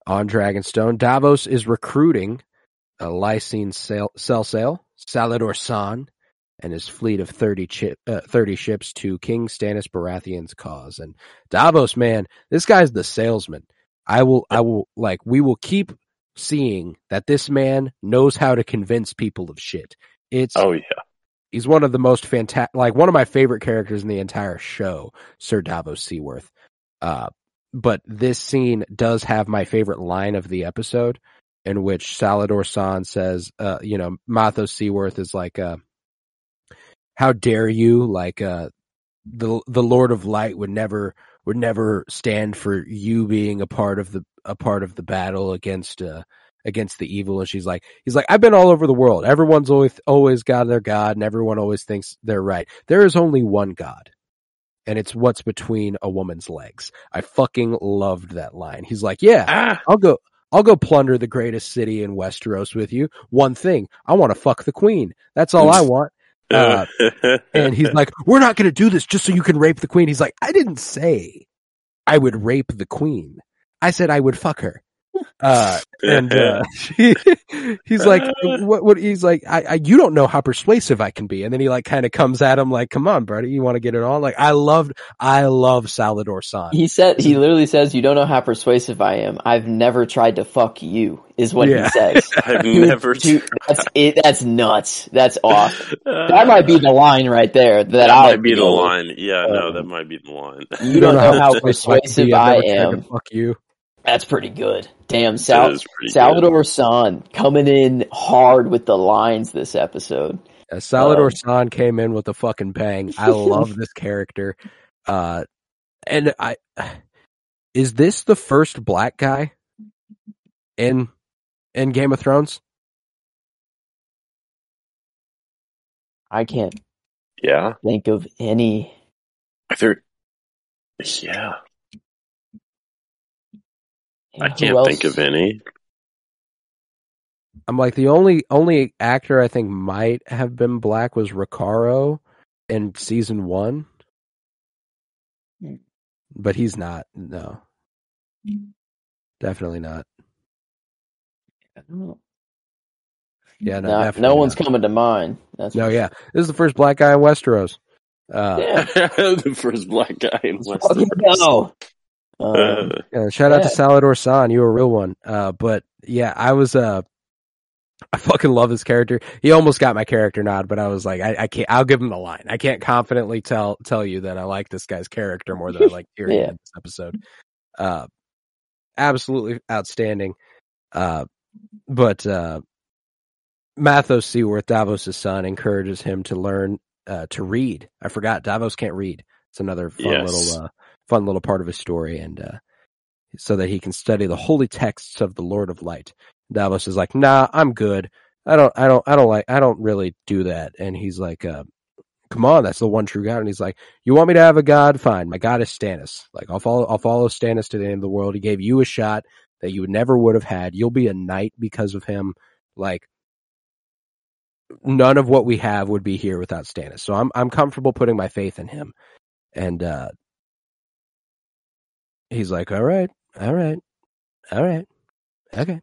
on Dragonstone, Davos is recruiting a Lysene sail, cell sail, Salladhor Saan, and his fleet of 30, chi- uh, 30 ships to King Stannis Baratheon's cause. And Davos, man, this guy's the salesman. I will, I will, like, we will keep seeing that this man knows how to convince people of shit. It's, Oh yeah. he's one of the most fantastic, like one of my favorite characters in the entire show, Sir Davos Seaworth. Uh, but this scene does have my favorite line of the episode in which Salladhor Saan says, uh, you know, Mathos Seaworth is like, uh, how dare you? Like, uh, the, the Lord of Light would never, would never stand for you being a part of the, a part of the battle against, uh, against the evil. And she's like, he's like, I've been all over the world. Everyone's always, always got their God and everyone always thinks they're right. There is only one God. And it's what's between a woman's legs. I fucking loved that line. He's like, yeah, Ah. I'll go, I'll go plunder the greatest city in Westeros with you. One thing, I want to fuck the queen. That's all I want. Uh, *laughs* and he's like, we're not going to do this just so you can rape the queen. He's like, I didn't say I would rape the queen. I said I would fuck her. Uh, and, uh, *laughs* *laughs* he's like, what, what, he's like, I, I, you don't know how persuasive I can be. And then he like kind of comes at him like, come on, buddy, you want to get it on? Like, I loved, I love Salladhor Saan. He said he literally says, "You don't know how persuasive I am. I've never tried to fuck you." Is what Yeah. he says. *laughs* I've Dude, never. dude, that's it. That's nuts. That's awesome. Uh, That might be the line right there. That, that might be the line. Yeah, no, Um, that might be the line. You don't know how persuasive I can persuasive be. I I've never tried to am. Fuck you. That's pretty good. Damn, Sal- is pretty Salvador San coming in hard with the lines this episode. Uh, Salador Um, San came in with a fucking bang. I *laughs* love this character. Uh, and I, is this the first black guy in, in Game of Thrones? I can't Yeah, think of any. I think. Yeah, I can't else? think of any. I'm like the only, only actor I think might have been black was Rakharo in season one. But he's not. No, definitely not. I don't know. Yeah, no, No, no one's not. coming to mind. That's No, for yeah, this is the first black guy in Westeros. Uh, Damn. *laughs* the first black guy in West. Fucking no. Um, Uh, shout out to Yeah. Salladhor Saan, you were a real one. Uh, but yeah, I was, uh, I fucking love his character. He almost got my character nod, but I was like, I, I can't, I'll give him the line. I can't confidently tell, tell you that I like this guy's character more than I like *laughs* Tyrion Yeah. in this episode. Uh, absolutely outstanding. Uh, but uh, Mathos Seaworth, Davos' son, encourages him to learn uh, to read. I forgot Davos can't read. It's another fun Yes. little uh, fun little part of his story, and uh, so that he can study the holy texts of the Lord of Light. Davos is like, "Nah, I'm good. I don't, I don't, I don't like, I don't really do that." And he's like, uh, "Come on, that's the one true God." And he's like, "You want me to have a God? Fine. My God is Stannis. Like, I'll follow, I'll follow Stannis to the end of the world. He gave you a shot that you never would have had. You'll be a knight because of him. Like." None of what we have would be here without Stannis. So I'm I'm comfortable putting my faith in him. And uh he's like, All right, all right, all right, okay.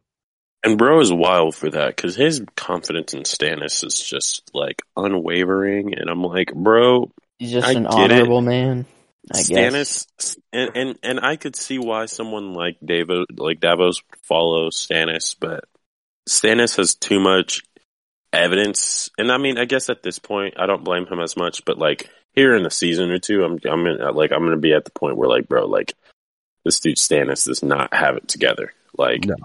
And bro is wild for that because his confidence in Stannis is just like unwavering, and I'm like, bro, He's just I an get it. honorable man. I guess. Stannis, and, and and I could see why someone like Davos, like Davos, would follow Stannis, but Stannis has too much evidence, and I mean, I guess at this point, I don't blame him as much, but like here in a season or two, I'm I'm in, like I'm gonna be at the point where like, bro, like this dude Stannis does not have it together, like. No.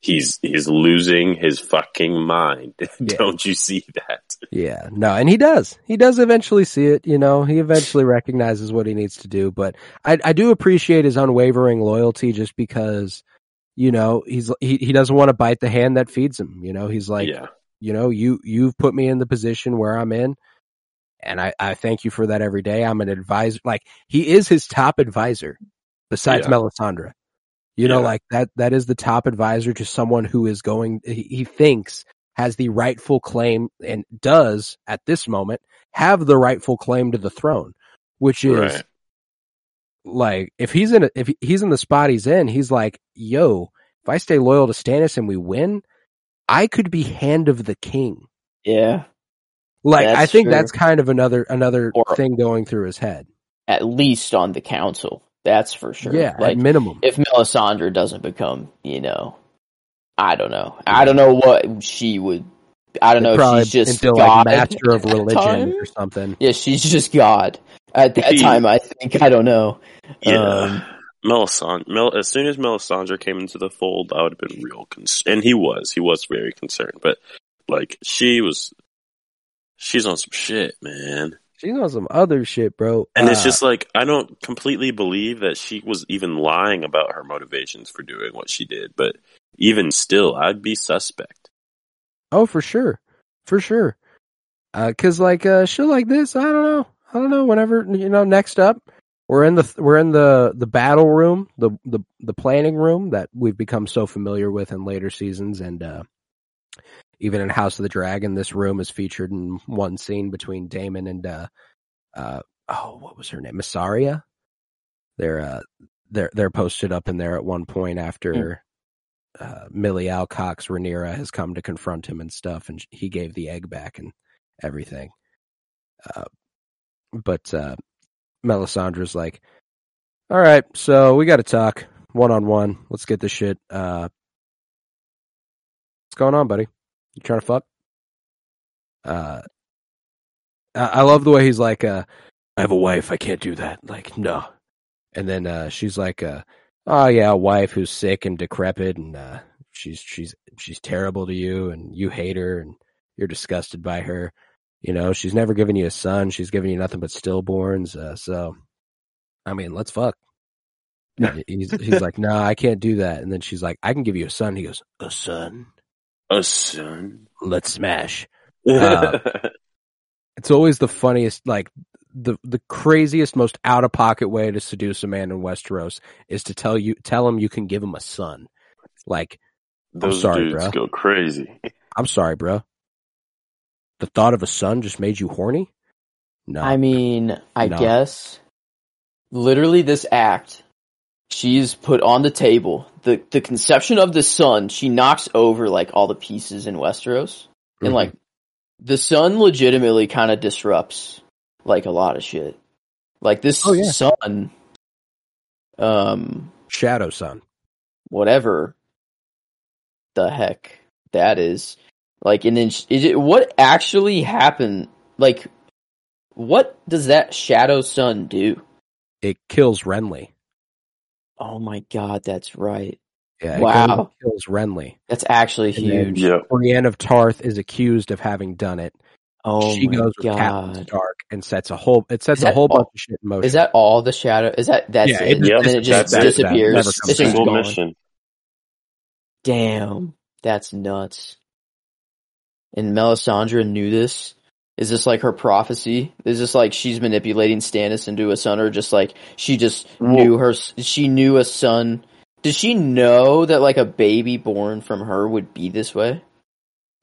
He's he's losing his fucking mind. *laughs* Yeah. Don't you see that? Yeah, no, and he does. He does eventually see it. You know, he eventually recognizes what he needs to do. But I, I do appreciate his unwavering loyalty, just because, you know, he's he, he doesn't want to bite the hand that feeds him. You know, he's like, yeah, you know, you you've put me in the position where I'm in, and I I thank you for that every day. I'm an advisor. Like he is his top advisor, besides Yeah. Melisandre. You know, Yeah. like that that is the top advisor to someone who is going. He, he thinks has the rightful claim and does at this moment have the rightful claim to the throne, which is right. like if he's in a, if he's in the spot he's in, he's like, yo, if I stay loyal to Stannis and we win, I could be hand of the king. Yeah. Like That's I think true. that's kind of another another Or- thing going through his head. At least on the council. That's for sure. Yeah, Like at minimum. if Melisandre doesn't become, you know, I don't know. I don't know what she would. I don't know. Probably if she's just until God like master of religion time. or something. Yeah, she's just God at that He- time. I think. I don't know. Yeah. Um, Melisandre, Mel, as soon as Melisandre came into the fold, I would have been real concerned. And he was, he was very concerned. But, like, she was, she's on some shit, man. She's on some other shit, bro. And it's Uh, just like, I don't completely believe that she was even lying about her motivations for doing what she did. But even still, I'd be suspect. oh, for sure, for sure. Uh, cause like uh, shit like this, I don't know, I don't know. Whenever you know, next up, we're in the we're in the the battle room, the the the planning room that we've become so familiar with in later seasons, and uh, even in House of the Dragon, this room is featured in one scene between Daemon and uh, uh, oh, what was her name, Mysaria. They're uh, they're they're posted up in there at one point after uh, Millie Alcock's Rhaenyra has come to confront him and stuff, and he gave the egg back and everything. Uh, but uh, Melisandre's like, "All right, so we got to talk one on one. Let's get this shit. Uh, what's going on, buddy? You trying to fuck?" Uh, I, I love the way he's like, uh, "I have a wife. I can't do that." Like, no. And then uh, she's like, uh, "Oh yeah, a wife who's sick and decrepit, and uh, she's she's she's terrible to you, and you hate her, and you're disgusted by her. You know, she's never given you a son. She's given you nothing but stillborns. Uh, so, I mean, let's fuck." *laughs* he's he's like, "No, I can't do that." And then she's like, "I can give you a son." He goes, "A son? A son. Let's smash." *laughs* Uh, It's always the funniest, like the the craziest, most out of pocket way to seduce a man in Westeros is to tell you tell him you can give him a son. Like, Those sorry, dudes bruh. go crazy. I'm sorry, bro. The thought of a son just made you horny? No. I mean, I No. guess literally this act she's put on the table. The the conception of the son, she knocks over like all the pieces in Westeros. And Mhm. like the son legitimately kind of disrupts like a lot of shit. Like this Oh, yeah. son um Shadow son. whatever the heck that is. Like, and then is it what actually happened? Like, what does that shadow son do? It kills Renly. Oh my god, that's right. Yeah, Wow. kills Renly. That's actually And then- huge. Yeah. Brienne of Tarth is accused of having done it. Oh she my goes with Catelyn god. Stark and sets a whole it sets a whole all- bunch of shit in motion. Is that all the shadow? Is that that's Yeah, it? it- Yep, and then it just that's it. disappears. Never It's comes just. Single gone. mission. Damn, that's nuts. And Melisandre knew this. Is this like her prophecy? Is this like she's manipulating Stannis into a son, or just like she just knew her? She knew a son. Did she know that like a baby born from her would be this way,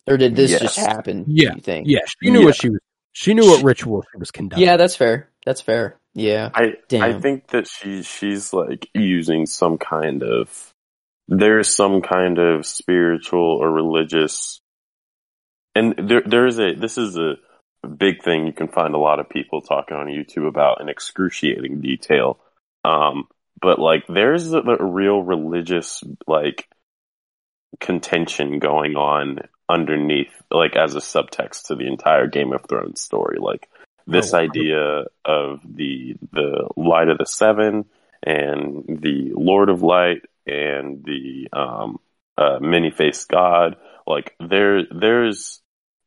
or did this just happen? Yeah. you think? Yeah, she knew Yeah. what she was she knew what ritual she was conducting. yeah, that's fair. That's fair. Yeah, I I think that she she's like using some kind of there's some kind of spiritual or religious and there there is a this is a big thing you can find a lot of people talking on YouTube about in excruciating detail. Um but like there's a, a real religious like contention going on underneath like as a subtext to the entire Game of Thrones story like this Oh, wow. idea of the the light of the seven and the lord of light and the um uh many-faced god like there there's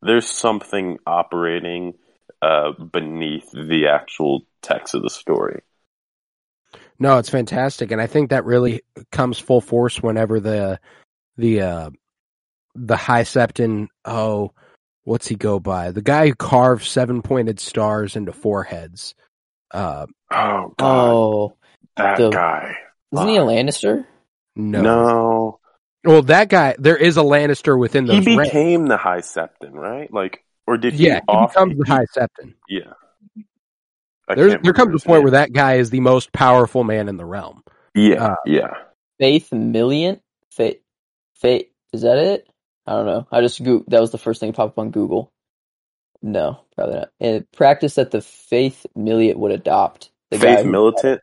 there's something operating uh beneath the actual text of the story No, it's fantastic, and I think that really comes full force whenever the the uh, the High Septon. Oh, what's he go by? The guy who carved seven pointed stars into foreheads. Uh, oh god Oh, that the- guy isn't he a Lannister? no. no, Well, that guy. There is a Lannister within the he those ranks. became the high septon right like or did he Yeah, he off becomes the High Septon. yeah I There's, there comes a point name. where that guy is the most powerful man in the realm. yeah uh, yeah Faith Million? Faith, Faith, is that it? I don't know. I just go- that was the first thing that popped up on Google. No, probably not. And practice that the Faith Milliot would adopt. The faith who- militant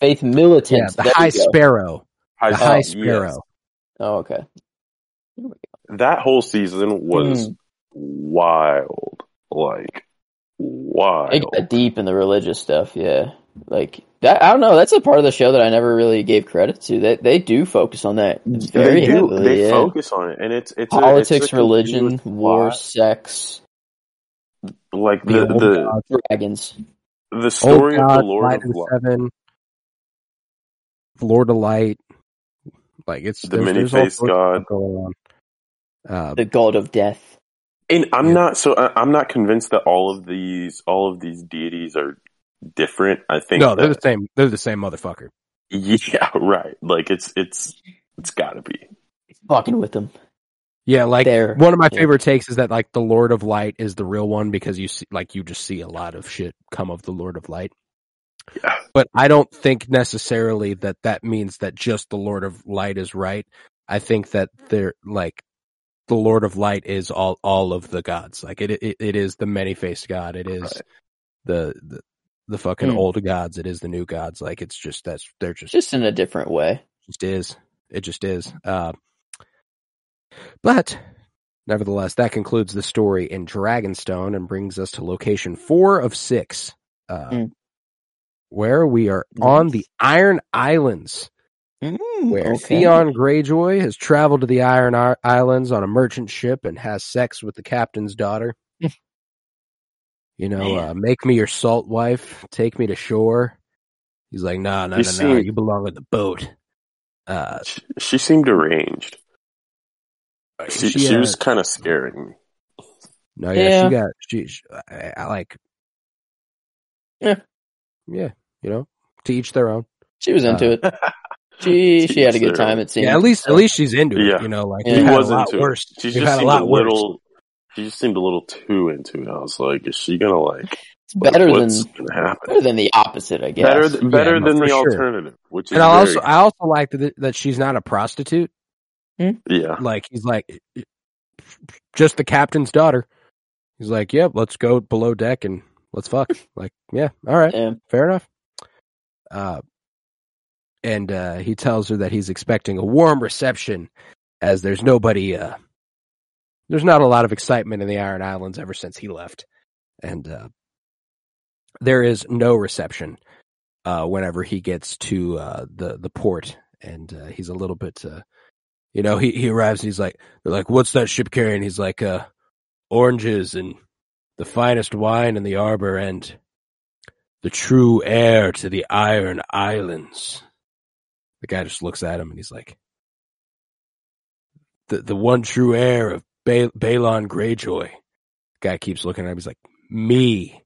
Faith Militant. Yeah, the High you go. Sparrow. High, The High yes. Sparrow. Oh, okay. that whole season was Hmm. wild. Like wild. It got deep in the religious stuff, yeah. Like that, I don't know. That's a part of the show that I never really gave credit to. They they do focus on that very they do. heavily. They yeah. focus on it, and it's it's a- Politics, it's a religion, war, plot. sex, Like The the old the gods, dragons. the Old story of the Lord of of the Light. Seven, Lord of Light. Like it's The there's, there's all many-faced God. going on. Uh, The god of death. And I'm Yeah. not so I- I'm not convinced that all of these all of these deities are different. I think no, they're that, the same. They're the same motherfucker. *laughs* yeah, right. Like it's it's it's got to be. Fucking with them. Yeah, like There. one of my Yeah. favorite takes is that like the Lord of Light is the real one because you see like you just see a lot of shit come of the Lord of Light. Yeah. But I don't think necessarily that that means that just the Lord of Light is right. I think that they're like the Lord of Light is all all of the gods. Like it it, it is the many faced God. It is Right. the, the the fucking Hmm. old gods. It is the new gods. Like it's just that's they're just Just in a different way. just is. It just is. Uh, but nevertheless, that concludes the story in Dragonstone and brings us to location four of six, uh, Mm. Where we are on the Iron Islands, where okay. Theon Greyjoy has traveled to the Iron I- Islands on a merchant ship and has sex with the captain's daughter. *laughs* you know, uh, make me your salt wife, take me to shore. He's like, no, no, You no, no, you belong on the boat. Uh, She, she seemed arranged. She, she, she, uh, was kind of scaring me. No, yeah, Yeah. she got she. she I, I like. Yeah. yeah, you know, to each their own. She was into Uh, it. *laughs* She she had a good time. It seemed. Yeah, at least at least she's into it. Yeah. You know, like Yeah. we've She was a lot into worse. it. She just had a lot a worse. little. She just seemed a little too into it. I was like, is she gonna like? It's better than what's gonna happen? better than the opposite, I guess. Better, th- better no, than the sure. alternative, which is And I also I also like that that she's not a prostitute. yeah. Like he's like just the captain's daughter. He's like, yep, let's go below deck and let's fuck. like, yeah, all right. Yeah. fair enough. Uh, and uh, he tells her that he's expecting a warm reception, as there's nobody, uh, there's not a lot of excitement in the Iron Islands ever since he left, and uh, there is no reception uh, whenever he gets to uh, the the port, and he's a little bit uh, you know, he, he arrives and he's like, they're like, what's that ship carrying? He's like, uh, oranges and the finest wine in the arbor and the true heir to the Iron Islands. The guy just looks at him and he's like, the, the one true heir of ba- Balon Greyjoy. Guy keeps looking at him. He's like, me.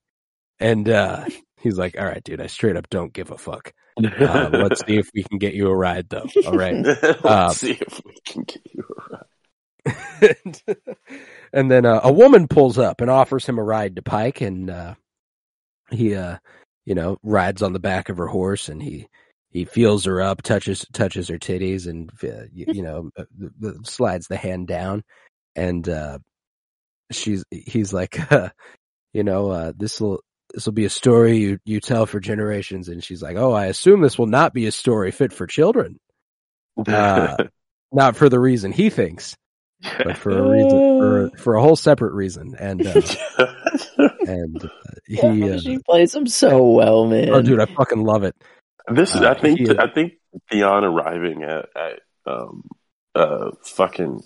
And, uh, *laughs* he's like, all right, dude, I straight up don't give a fuck. Uh, *laughs* let's see if we can get you a ride though. All right. *laughs* Let's Uh, see if we can get you a ride. and then uh, a woman pulls up and offers him a ride to Pike, and uh, he, uh, you know, rides on the back of her horse, and he he feels her up, touches touches her titties, and uh, you, you know, uh, slides the hand down, and uh, she's he's like, *laughs* uh, you know, uh, this will. This will be a story you, you tell for generations. And she's like, Oh, I assume this will not be a story fit for children. *laughs* Uh, Not for the reason he thinks, but for a reason, for, for a whole separate reason. And, uh, *laughs* and uh, he, Yeah, uh, she plays him so well, man. oh dude, I fucking love it. this is, Uh, I think, he is- I think Theon arriving at, at, um, uh, fucking,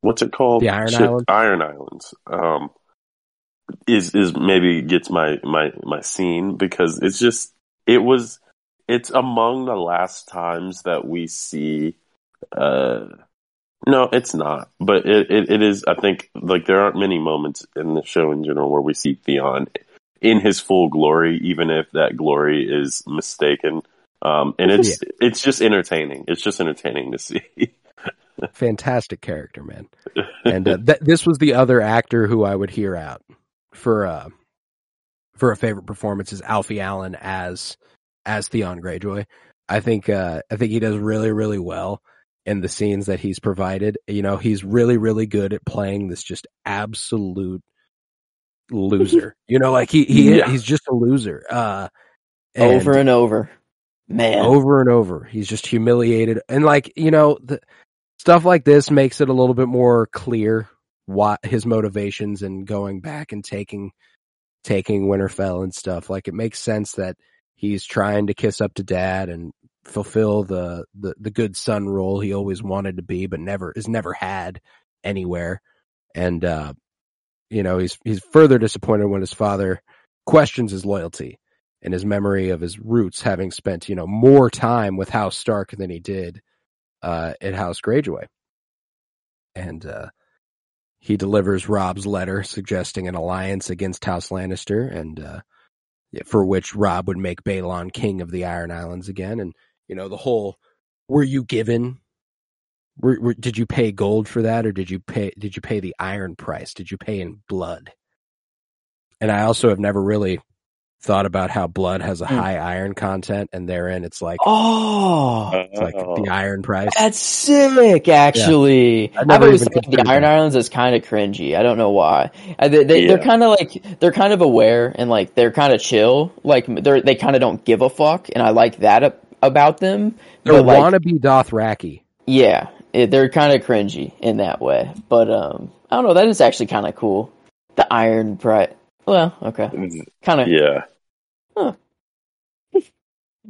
what's it called? The Iron Shit, Islands? Iron Islands. Um, is, is maybe gets my, my, my scene because it's just, it was, it's among the last times that we see, uh, no, it's not. But it, it, it is, I think, like, there aren't many moments in the show in general where we see Theon in his full glory, even if that glory is mistaken. Um, and it's, it's just entertaining. It's just entertaining to see. *laughs* Fantastic character, man. And uh, th- this was the other actor who I would hear out for, uh, for a favorite performance is Alfie Allen as, as Theon Greyjoy. I think, uh, I think he does really, really well in the scenes that he's provided. You know, he's really, really good at playing this just absolute loser. *laughs* you know, like he, he, Yeah. he's just a loser. Uh, and over and over, man. over and over. He's just humiliated. And like, you know, the stuff like this makes it a little bit more clear what his motivations and going back and taking, taking Winterfell and stuff. Like it makes sense that he's trying to kiss up to dad and fulfill the, the, the good son role he always wanted to be, but never is never had anywhere. And, uh, you know, he's, he's further disappointed when his father questions his loyalty and his memory of his roots, having spent, you know, more time with House Stark than he did, uh, at House Greyjoy. And, uh, he delivers Robb's letter suggesting an alliance against House Lannister and, uh, for which Rob would make Balon king of the Iron Islands again. And, you know, the whole, were you given, were, were, did you pay gold for that or did you pay, did you pay the iron price? Did you pay in blood? And I also have never really thought about how blood has a Hmm. high iron content and therein it's like, Oh, it's like the iron price. that's sick. Actually, I I've always thought the Iron that. Islands is kind of cringy. I don't know why. They, they, They're Yeah. kind of like they're kind of aware and like they're kind of chill. Like they're they kind of don't give a fuck, and I like that ab- about them. They're But, like, wannabe Dothraki. yeah, it, they're kind of cringy in that way. But um, I don't know. That is actually kind of cool. The Iron Price. Well, okay, kind of. yeah.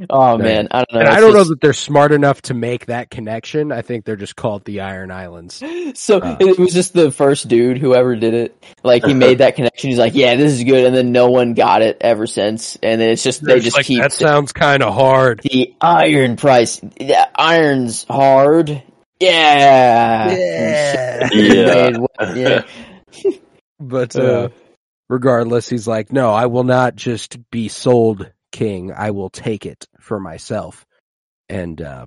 Oh man, I don't know. And I don't know that they're smart enough to make that connection. I think they're just called the Iron Islands. *gasps* So Uh. it was just the first dude, whoever did it. Like he made that connection. He's like, "Yeah, this is good," and then no one got it ever since. And then it's just they just like, keep that sounds kind of hard. the iron price. The iron's hard. Yeah. Yeah. *laughs* Yeah. yeah. *laughs* But Uh. uh, regardless, he's like, no, I will not just be sold king. I will take it for myself. And uh,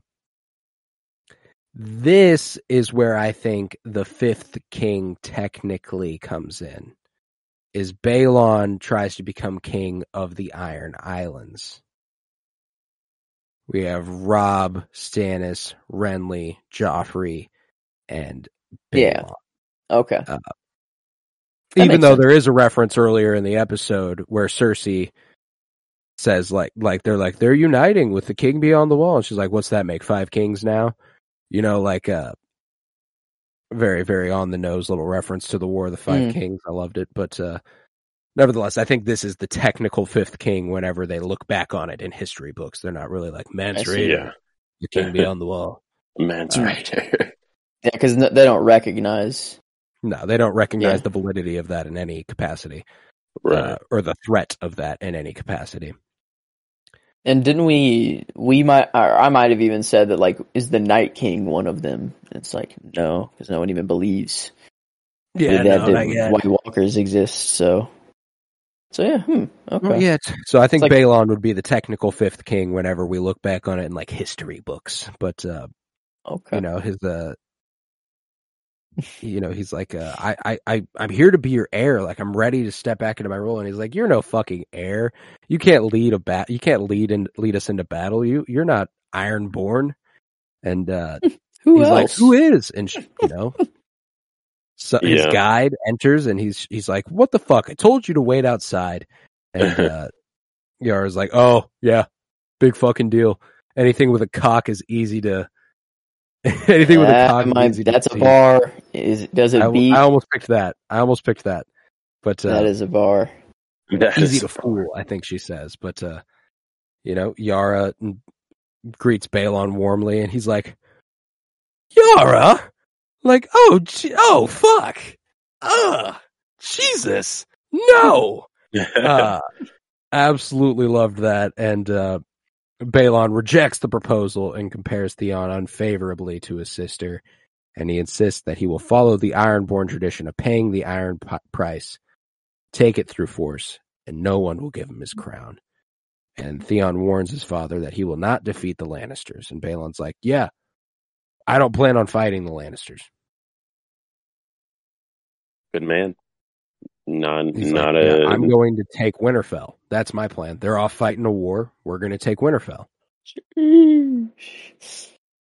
this is where I think the fifth king technically comes in. Is Balon tries to become king of the Iron Islands. We have Robb, Stannis, Renly, Joffrey, and Balon. Yeah. Okay. Even though sense. there is a reference earlier in the episode where Cersei says like like they're like they're uniting with the king beyond the wall and she's like what's that make five kings now you know like uh very very on the nose little reference to the war of the five Mm. kings i loved it but uh nevertheless i think this is the technical fifth king whenever they look back on it in history books they're not really like I Mance. Rayder, Yeah. the king *laughs* beyond the wall Man's right. Yeah, because they don't recognize. No, they don't recognize Yeah. the validity of that in any capacity, Right. uh, or the threat of that in any capacity. And didn't we? We might. Or I might have even said that. Like, is the Night King one of them? It's like no, because no one even believes Yeah, that, no, that not yet. White Walkers exist. So, so yeah. Hmm, okay. Not yet. So I think It's like- Balon would be the technical fifth king whenever we look back on it in like history books. But uh, Okay. you know his uh, you know he's like uh, I I I I'm here to be your heir. Like I'm ready to step back into my role. And he's like, you're no fucking heir. You can't lead a bat. You can't lead and lead us into battle. You you're not Ironborn. And uh, *laughs* Who he's else? like, who is? And sh- you know, *laughs* so his guide enters and he's he's like, what the fuck? I told you to wait outside. And *laughs* uh, Yara's like, oh yeah, big fucking deal. Anything with a cock is easy to. *laughs* anything with a That cock might- easy that's a bar. Is does it I, beat? I almost picked that. I almost picked that, but uh, that is a bar. That easy to fool. I think she says, but uh, you know, Yara greets Balon warmly, and he's like, "Yara, like, oh, gee- oh, fuck, ugh, Jesus, no." *laughs* Uh, absolutely loved that, and uh, Balon rejects the proposal and compares Theon unfavorably to his sister, and he insists that he will follow the Ironborn tradition of paying the iron p- price, take it through force, and no one will give him his crown. And Theon warns his father that he will not defeat the Lannisters, and Balon's like, "Yeah, I don't plan on fighting the Lannisters." Good man. Not He's not like, a "Yeah, I'm going to take Winterfell. That's my plan. They're off fighting a war. We're going to take Winterfell."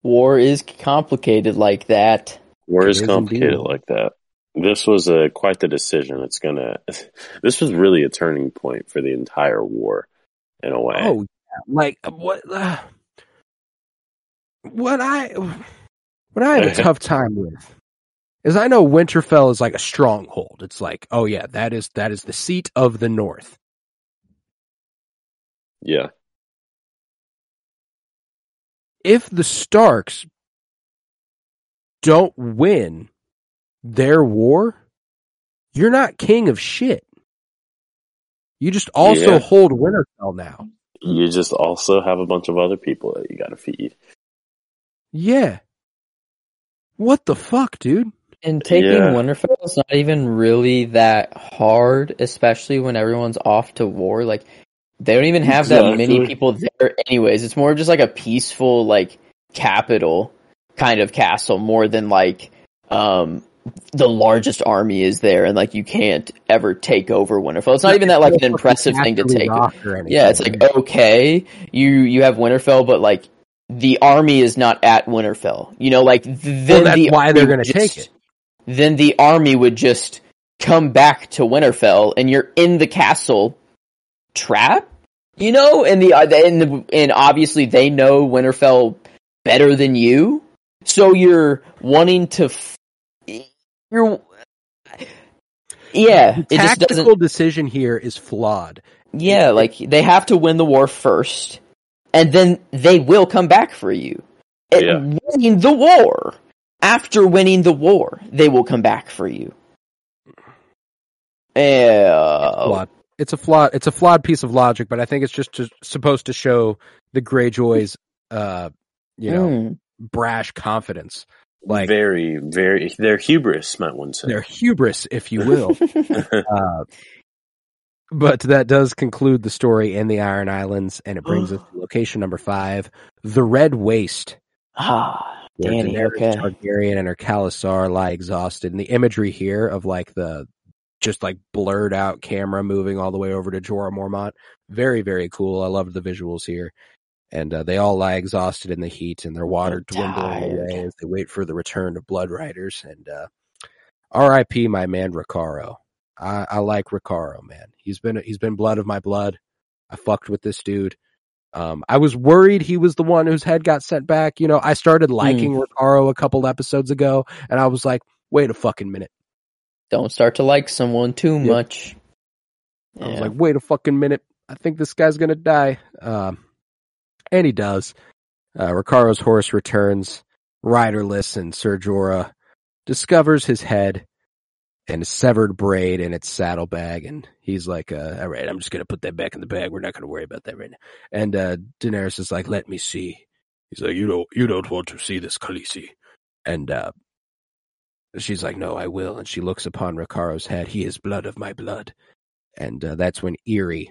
War is complicated like that. war is It is complicated indeed. like that. This was a quite the decision. It's gonna. *laughs* This was really a turning point for the entire war, in a way. Oh, yeah. like what? Uh, what I what I have a *laughs* tough time with is I know Winterfell is like a stronghold. It's like, oh yeah, that is that is the seat of the North. yeah, If the Starks don't win their war, you're not king of shit. You just also Yeah. hold Winterfell now. you just also have a bunch of other people that you got to feed. Yeah. What the fuck, dude? And taking Yeah. Winterfell is not even really that hard, especially when everyone's off to war. Like they don't even have that many people there anyways. It's more just like a peaceful like capital kind of castle more than like um the largest army is there and like you can't ever take over Winterfell. It's not even that like an impressive thing to take. Yeah, it's like okay, you you have Winterfell, but like the army is not at Winterfell. You know, like then Well, that's the why they're army gonna would take it. Then the army would just come back to Winterfell, and you're in the castle trap. You know, and the uh, and the, and obviously they know Winterfell better than you, so you're wanting to. F- you're. Yeah, the it just doesn't. tactical decision here is flawed. Yeah, like they have to win the war first, and then they will come back for you. Yeah. Winning the war. After winning the war, they will come back for you. Uh. It's a flawed. It's a flawed piece of logic, but I think it's just to, supposed to show the Greyjoys, uh, you know, mm, brash confidence, like very, very. Their hubris, might one say. their hubris, if you will. *laughs* uh, but that does conclude the story in the Iron Islands, and it brings us *gasps* to location number five, the Red Waste. ah, where Dany. Daenerys Okay. Targaryen and her Khalasar lie exhausted. And the imagery here of like the just like blurred out camera moving all the way over to Jorah Mormont, very very cool. I loved the visuals here. And uh, they all lie exhausted in the heat, and their water They're dwindling tired. away as they wait for the return of Blood Riders. And uh, R.I.P. my man Rakharo. I, I like Rakharo, man. He's been he's been blood of my blood. I fucked with this dude. Um, I was worried he was the one whose head got sent back. You know, I started liking Rakharo a couple episodes ago, and I was like, wait a fucking minute. Don't start to like someone too Yep. much. I was like, wait a fucking minute. I think this guy's gonna die. Um, and he does. Uh, Rakharo's horse returns, riderless, and Ser Jorah discovers his head and a severed braid in its saddlebag, and he's like, uh, "All right, I'm just gonna put that back in the bag. We're not gonna worry about that right now." And uh, Daenerys is like, "Let me see." He's like, "You don't, you don't want to see this, Khaleesi." And uh, she's like, "No, I will." And she looks upon Rakharo's head. He is blood of my blood, and uh, that's when Irri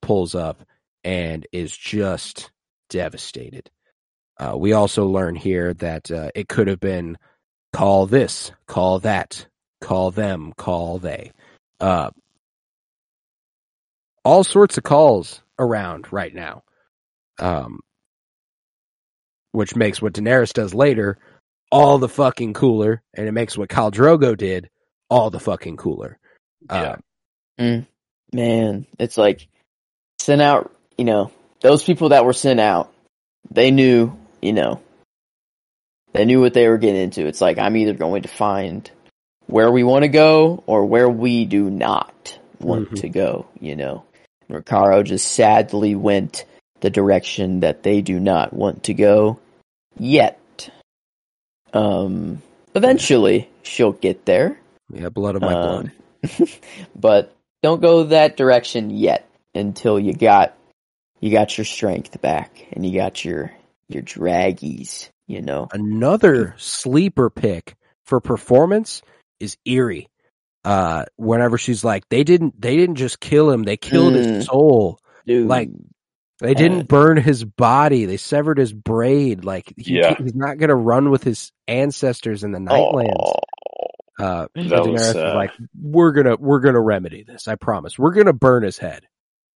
pulls up and is just devastated. Uh, we also learn here that uh, it could have been call this, call that, call them, call they. Uh, all sorts of calls around right now. Um, which makes what Daenerys does later all the fucking cooler, and it makes what Khal Drogo did all the fucking cooler. Yeah. Uh, Man, it's like sent out. You know, those people that were sent out, they knew. You know, they knew what they were getting into. It's like I'm either going to find where we want to go or where we do not want Mhm. to go. You know, Rakharo just sadly went the direction that they do not want to go yet. Um, eventually she'll get there. yeah, blood of my blood. Um, *laughs* but don't go that direction yet until you got you got your strength back and you got your your draggies, you know. Another sleeper pick for performance is Irri. Uh, whenever she's like, they didn't, they didn't just kill him; they killed Mm. his soul. Dude, Like, They Uh, didn't burn his body. They severed his braid. Like he, Yeah. he's not going to run with his ancestors in the Nightlands. Oh, Uh, was was sad. like, "We're gonna, we're gonna remedy this. I promise. We're gonna burn his head."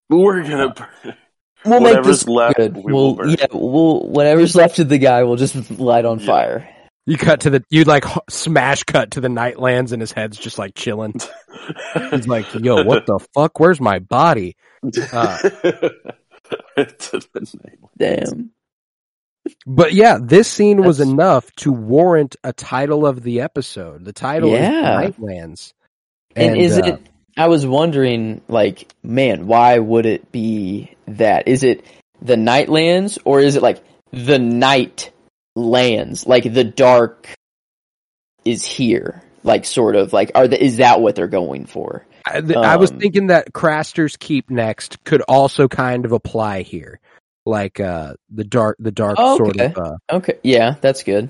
we're gonna. burn- *laughs* we'll make Whatever's this left, good. we we'll, will yeah, we'll whatever's left of the guy, we'll just light on Yeah. fire. You cut to the, you like smash cut to the Nightlands, and his head's just like chilling. He's like, "Yo, what the *laughs* fuck? Where's my body?" Uh, To the night. Damn. But yeah, this scene was enough to warrant a title of the episode. The title Yeah. is Nightlands. And, is uh, it? I was wondering, like, man, why would it be that? Is it the Nightlands or is it like the Night Lands? Like the dark is here, like sort of like are the, is that what they're going for? I, th- I was um, thinking that Craster's Keep next could also kind of apply here, like uh, the dark, the dark Oh, sort of. Uh, Okay, yeah, that's good.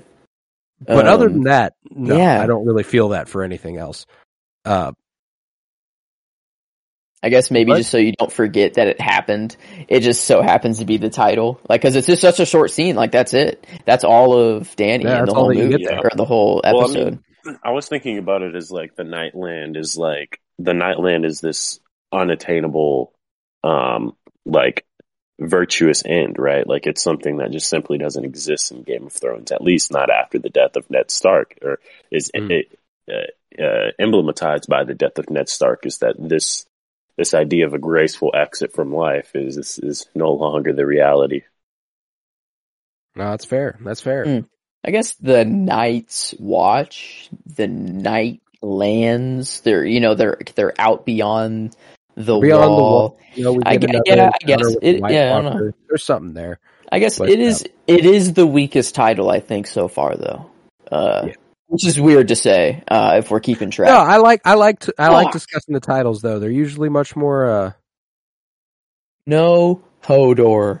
but other Um, than that, no, yeah. I don't really feel that for anything else. Uh, I guess maybe What? just so you don't forget that it happened, it just so happens to be the title. Like, cause it's just such a short scene. Like, that's it. That's all of Dany Yeah, and that's the all whole you movie get or the whole Well, I episode. mean, I was thinking about it as like the Nightland is like the Nightland is this unattainable, um, like virtuous end, right? Like it's something that just simply doesn't exist in Game of Thrones, at least not after the death of Ned Stark, or is Mm. it, uh, uh, emblematized by the death of Ned Stark. Is that this this idea of a graceful exit from life is is, is no longer the reality. no, that's fair. That's fair. Mm. I guess the Night's Watch, the Night Lands, they're you know they're they're out beyond the Beyond the wall. wall. You know, I another yeah, I guess. It- yeah, I. There's something there. I guess But, it is it is the weakest title I think so far though. Uh, Yeah. Which is weird to say uh, if we're keeping track. No, I like I like to, I like discussing the titles though. They're usually much more uh No Hodor.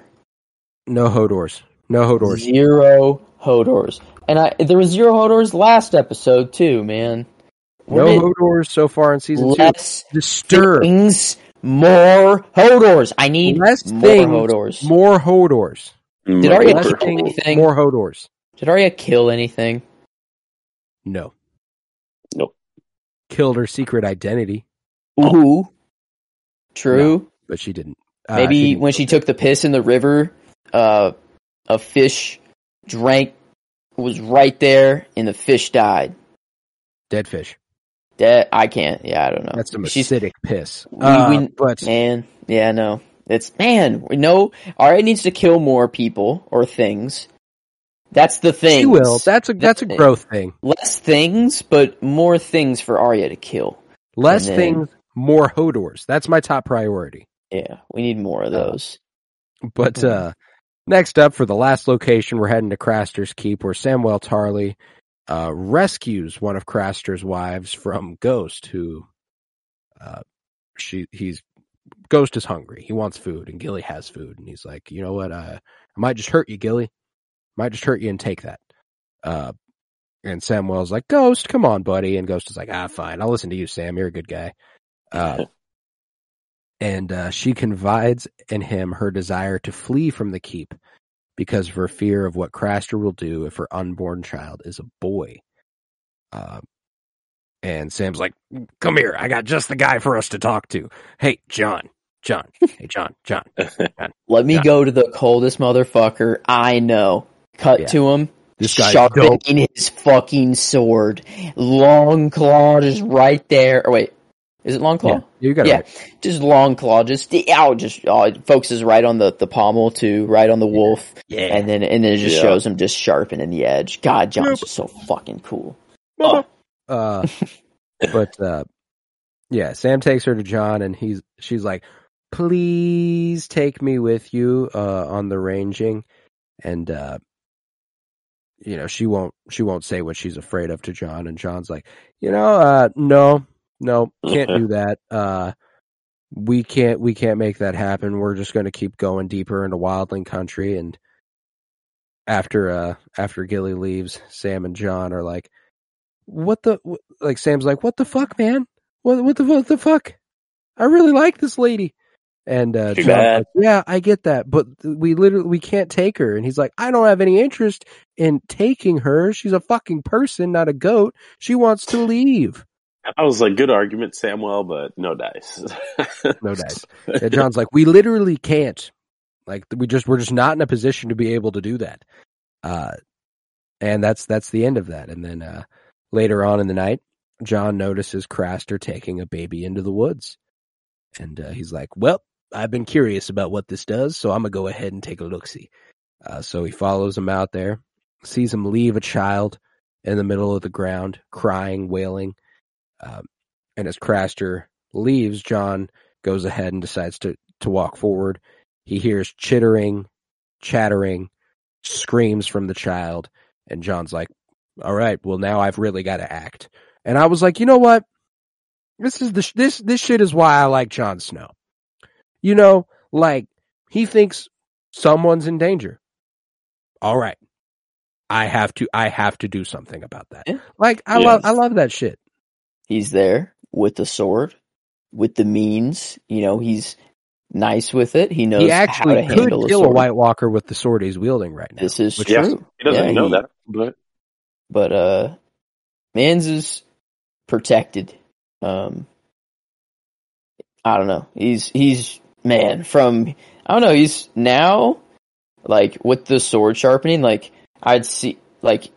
no Hodors. No Hodors. Zero Hodors. And I there was zero Hodors last episode too, man. No We're Hodors so far in season two. less Disturb. things, more Hodors. I need Less more things, Hodors. More Hodors. Did Arya Less kill anything? more Hodors. Did Arya kill anything? No. Nope. Killed her secret identity, Ooh. True. but she didn't. Uh, Maybe she didn't when she took the piss in the river, uh, a fish drank, was right there, and the fish died. dead fish. Dead. I can't. Yeah, I don't know. That's some She's acidic piss. we- Uh, we- but man. Yeah, no. It's man. We know Arya needs to kill more people or things. That's the thing. she will. That's a that's a growth thing. less things, but more things for Arya to kill. Less then- things, more Hodors. That's my top priority. Yeah, we need more of Uh, those. But Mhm. uh Next up, for the last location, we're heading to Craster's Keep, where Samuel Tarly uh, rescues one of Craster's wives from Ghost, who uh, she he's Ghost is hungry. He wants food, and Gilly has food, and he's like, you know what? Uh, I might just hurt you, Gilly. Might just hurt you and take that. Uh, and Samuel's like, Ghost, come on, buddy. And Ghost is like, ah, fine. I'll listen to you, Sam. You're a good guy. Uh, *laughs* and uh, she confides in him her desire to flee from the keep because of her fear of what Craster will do if her unborn child is a boy. Uh, and Sam's like, "Come here, I got just the guy for us to talk to." Hey, Jon, Jon, hey, Jon, Jon. *laughs* Let me Yeah. go to the coldest motherfucker I know. Cut Yeah. to him. This guy's sharpening his fucking sword. Long claw is right there. Or wait, is it long claw? Yeah, you got it. Yeah, right. just long claw, just ow, just oh, it focuses right on the the pommel too, right on the wolf, Yeah. and then and then it just Yeah. shows him just sharpening the edge. God, Jon's just so fucking cool. Oh, Uh, *laughs* but uh, yeah, Sam takes her to Jon, and he's she's like, "Please take me with you uh, on the ranging," and uh, you know she won't she won't say what she's afraid of to Jon, and Jon's like, "You know, uh, no, no, can't do *laughs* that. Uh, we can't we can't make that happen. We're just going to keep going deeper into wildling country." And after uh after Gilly leaves, Sam and Jon are like what the like Sam's like what the fuck man what what the what the fuck I really like this lady and uh Too bad. like, yeah I get that but we literally we can't take her. And he's like I don't have any interest in taking her. She's a fucking person not a goat. She wants to leave. I was like, good argument, Samuel, but no dice. no dice. *laughs* And Jon's like we literally can't. Like we just we're just not in a position to be able to do that. Uh and that's that's the end of that. And then uh later on in the night Jon notices Craster taking a baby into the woods. And uh, he's like well I've been curious about what this does so I'm gonna go ahead and take a look see uh, so he follows him out there sees him leave a child in the middle of the ground crying wailing um, and as Craster leaves Jon goes ahead and decides to to walk forward he hears chittering, chattering, screams from the child, and Jon's like, "All right, well now I've really got to act." And I was like, "You know what? This is the sh- this this shit is why I like Jon Snow. You know, like he thinks someone's in danger. All right, I have to I have to do something about that. Yeah. Like I Yes. love I love that shit. he's there with the sword, with the means. You know, he's nice with it. He knows He how actually to could handle a kill a sword. White Walker with the sword he's wielding right now. This is which- Yes. true. he doesn't Yeah, know he- that, but but uh Mans is protected. Um I don't know. He's he's man from I don't know, he's now like with the sword sharpening, like I'd see like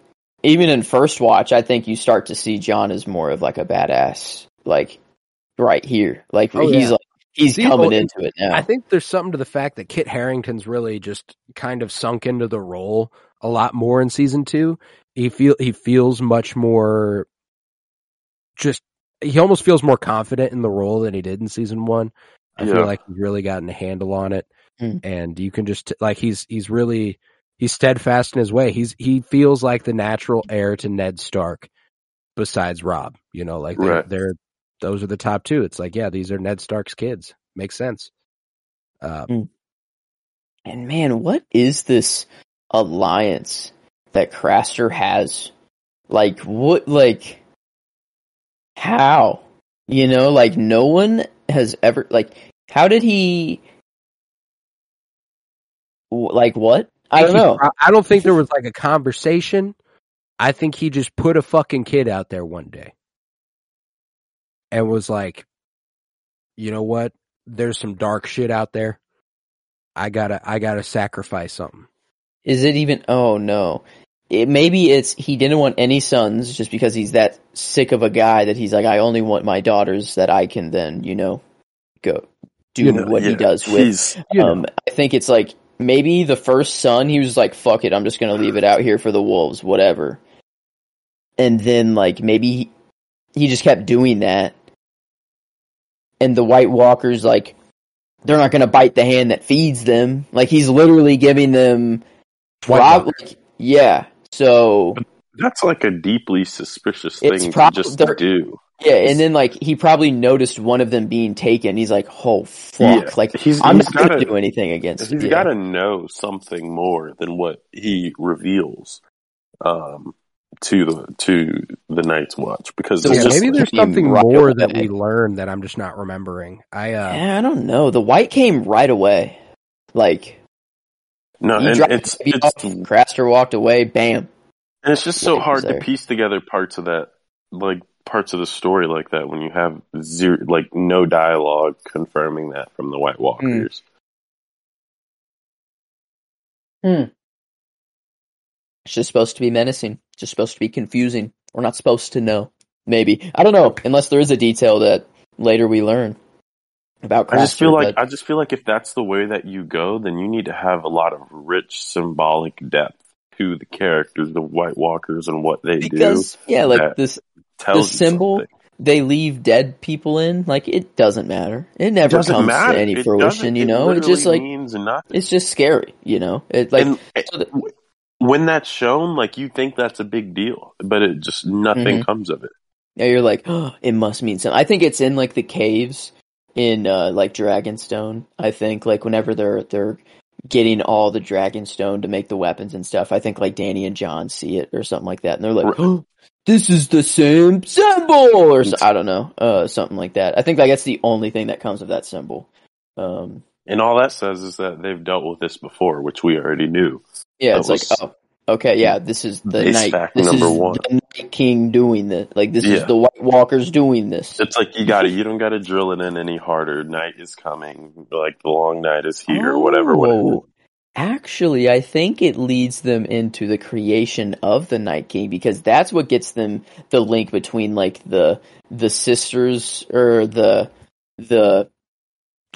even in first watch, I think you start to see Jon as more of like a badass. Like right here. Like Oh, he's yeah. like he's See, coming well, into it now. I think there's something to the fact that Kit Harington's really just kind of sunk into the role a lot more in season two. He feel he feels much more just he almost feels more confident in the role than he did in season one. I Yeah. feel like he's really gotten a handle on it. Hmm. And you can just like he's he's really he's steadfast in his way. He's he feels like the natural heir to Ned Stark besides Robb. You know, like they're, Right. they're those are the top two. It's like, yeah, these are Ned Stark's kids. Makes sense. Uh, And man, what is this alliance that Craster has? Like, what, like, how? You know, like, no one has ever, like, how did he, like, what? I don't know. I don't think there was like a conversation. I think he just put a fucking kid out there one day and was like, you know what? There's some dark shit out there. I gotta, I gotta sacrifice something. Is it even, oh no. It, maybe it's, he didn't want any sons just because he's that sick of a guy that he's like, I only want my daughters that I can then, you know, go do You know, what he does with. Um, I think it's like maybe the first son, he was like, "Fuck it, I'm just gonna leave it out here for the wolves, whatever." And then like maybe he, he just kept doing that, and the White Walkers like they're not going to bite the hand that feeds them. Like he's literally giving them probably yeah. So That's like a deeply suspicious thing prob- to just to do. yeah, and then like he probably noticed one of them being taken. He's like, "Oh fuck!" Yeah. Like He's- I'm he's not going to gotta- do anything against. He's yeah. got to know something more than what he reveals um, to the to the Night's Watch because So yeah, just maybe there's something more that we learned that I'm just not remembering. I uh Yeah, I don't know. The white came right away. Like no, he and it's it's off, Craster walked away. Bam. and it's just so White hard to piece together parts of that like parts of the story like that when you have zero like no dialogue confirming that from the White Walkers. Hmm. It's just supposed to be menacing. It's just supposed to be confusing. We're not supposed to know. Maybe I don't know. Unless there is a detail that later we learn about. I just feel like but- I just feel like if that's the way that you go, then you need to have a lot of rich symbolic depth to the characters, the White Walkers, and what they do because yeah, like this, do. The symbol they leave dead people in. Like it doesn't matter. It never doesn't comes matter. to any It fruition. You know, it literally just like means nothing. it's just scary. You know, it like and so that- when that's shown, like you think that's a big deal, but it just nothing Mhm. comes of it. Yeah, you're like, oh, it must mean something. I think it's in like the caves in uh like Dragonstone. I think like whenever they're they're getting all the Dragonstone to make the weapons and stuff, I think like Dany and Jon see it or something like that, and they're like, oh, this is the same symbol, or so, I don't know, uh, something like that. I think like that's the only thing that comes of that symbol. Um, And all that says is that they've dealt with this before, which we already knew. yeah, That it's was like, oh, okay, yeah, this is the night. fact This number is one. the Night King doing this. Like this is the White Walkers doing this. It's like you got to You don't got to drill it in any harder. Night is coming. Like the long night is here. whatever. Oh. Whatever. Oh, Actually, I think it leads them into the creation of the Night King because that's what gets them the link between like the the sisters or the the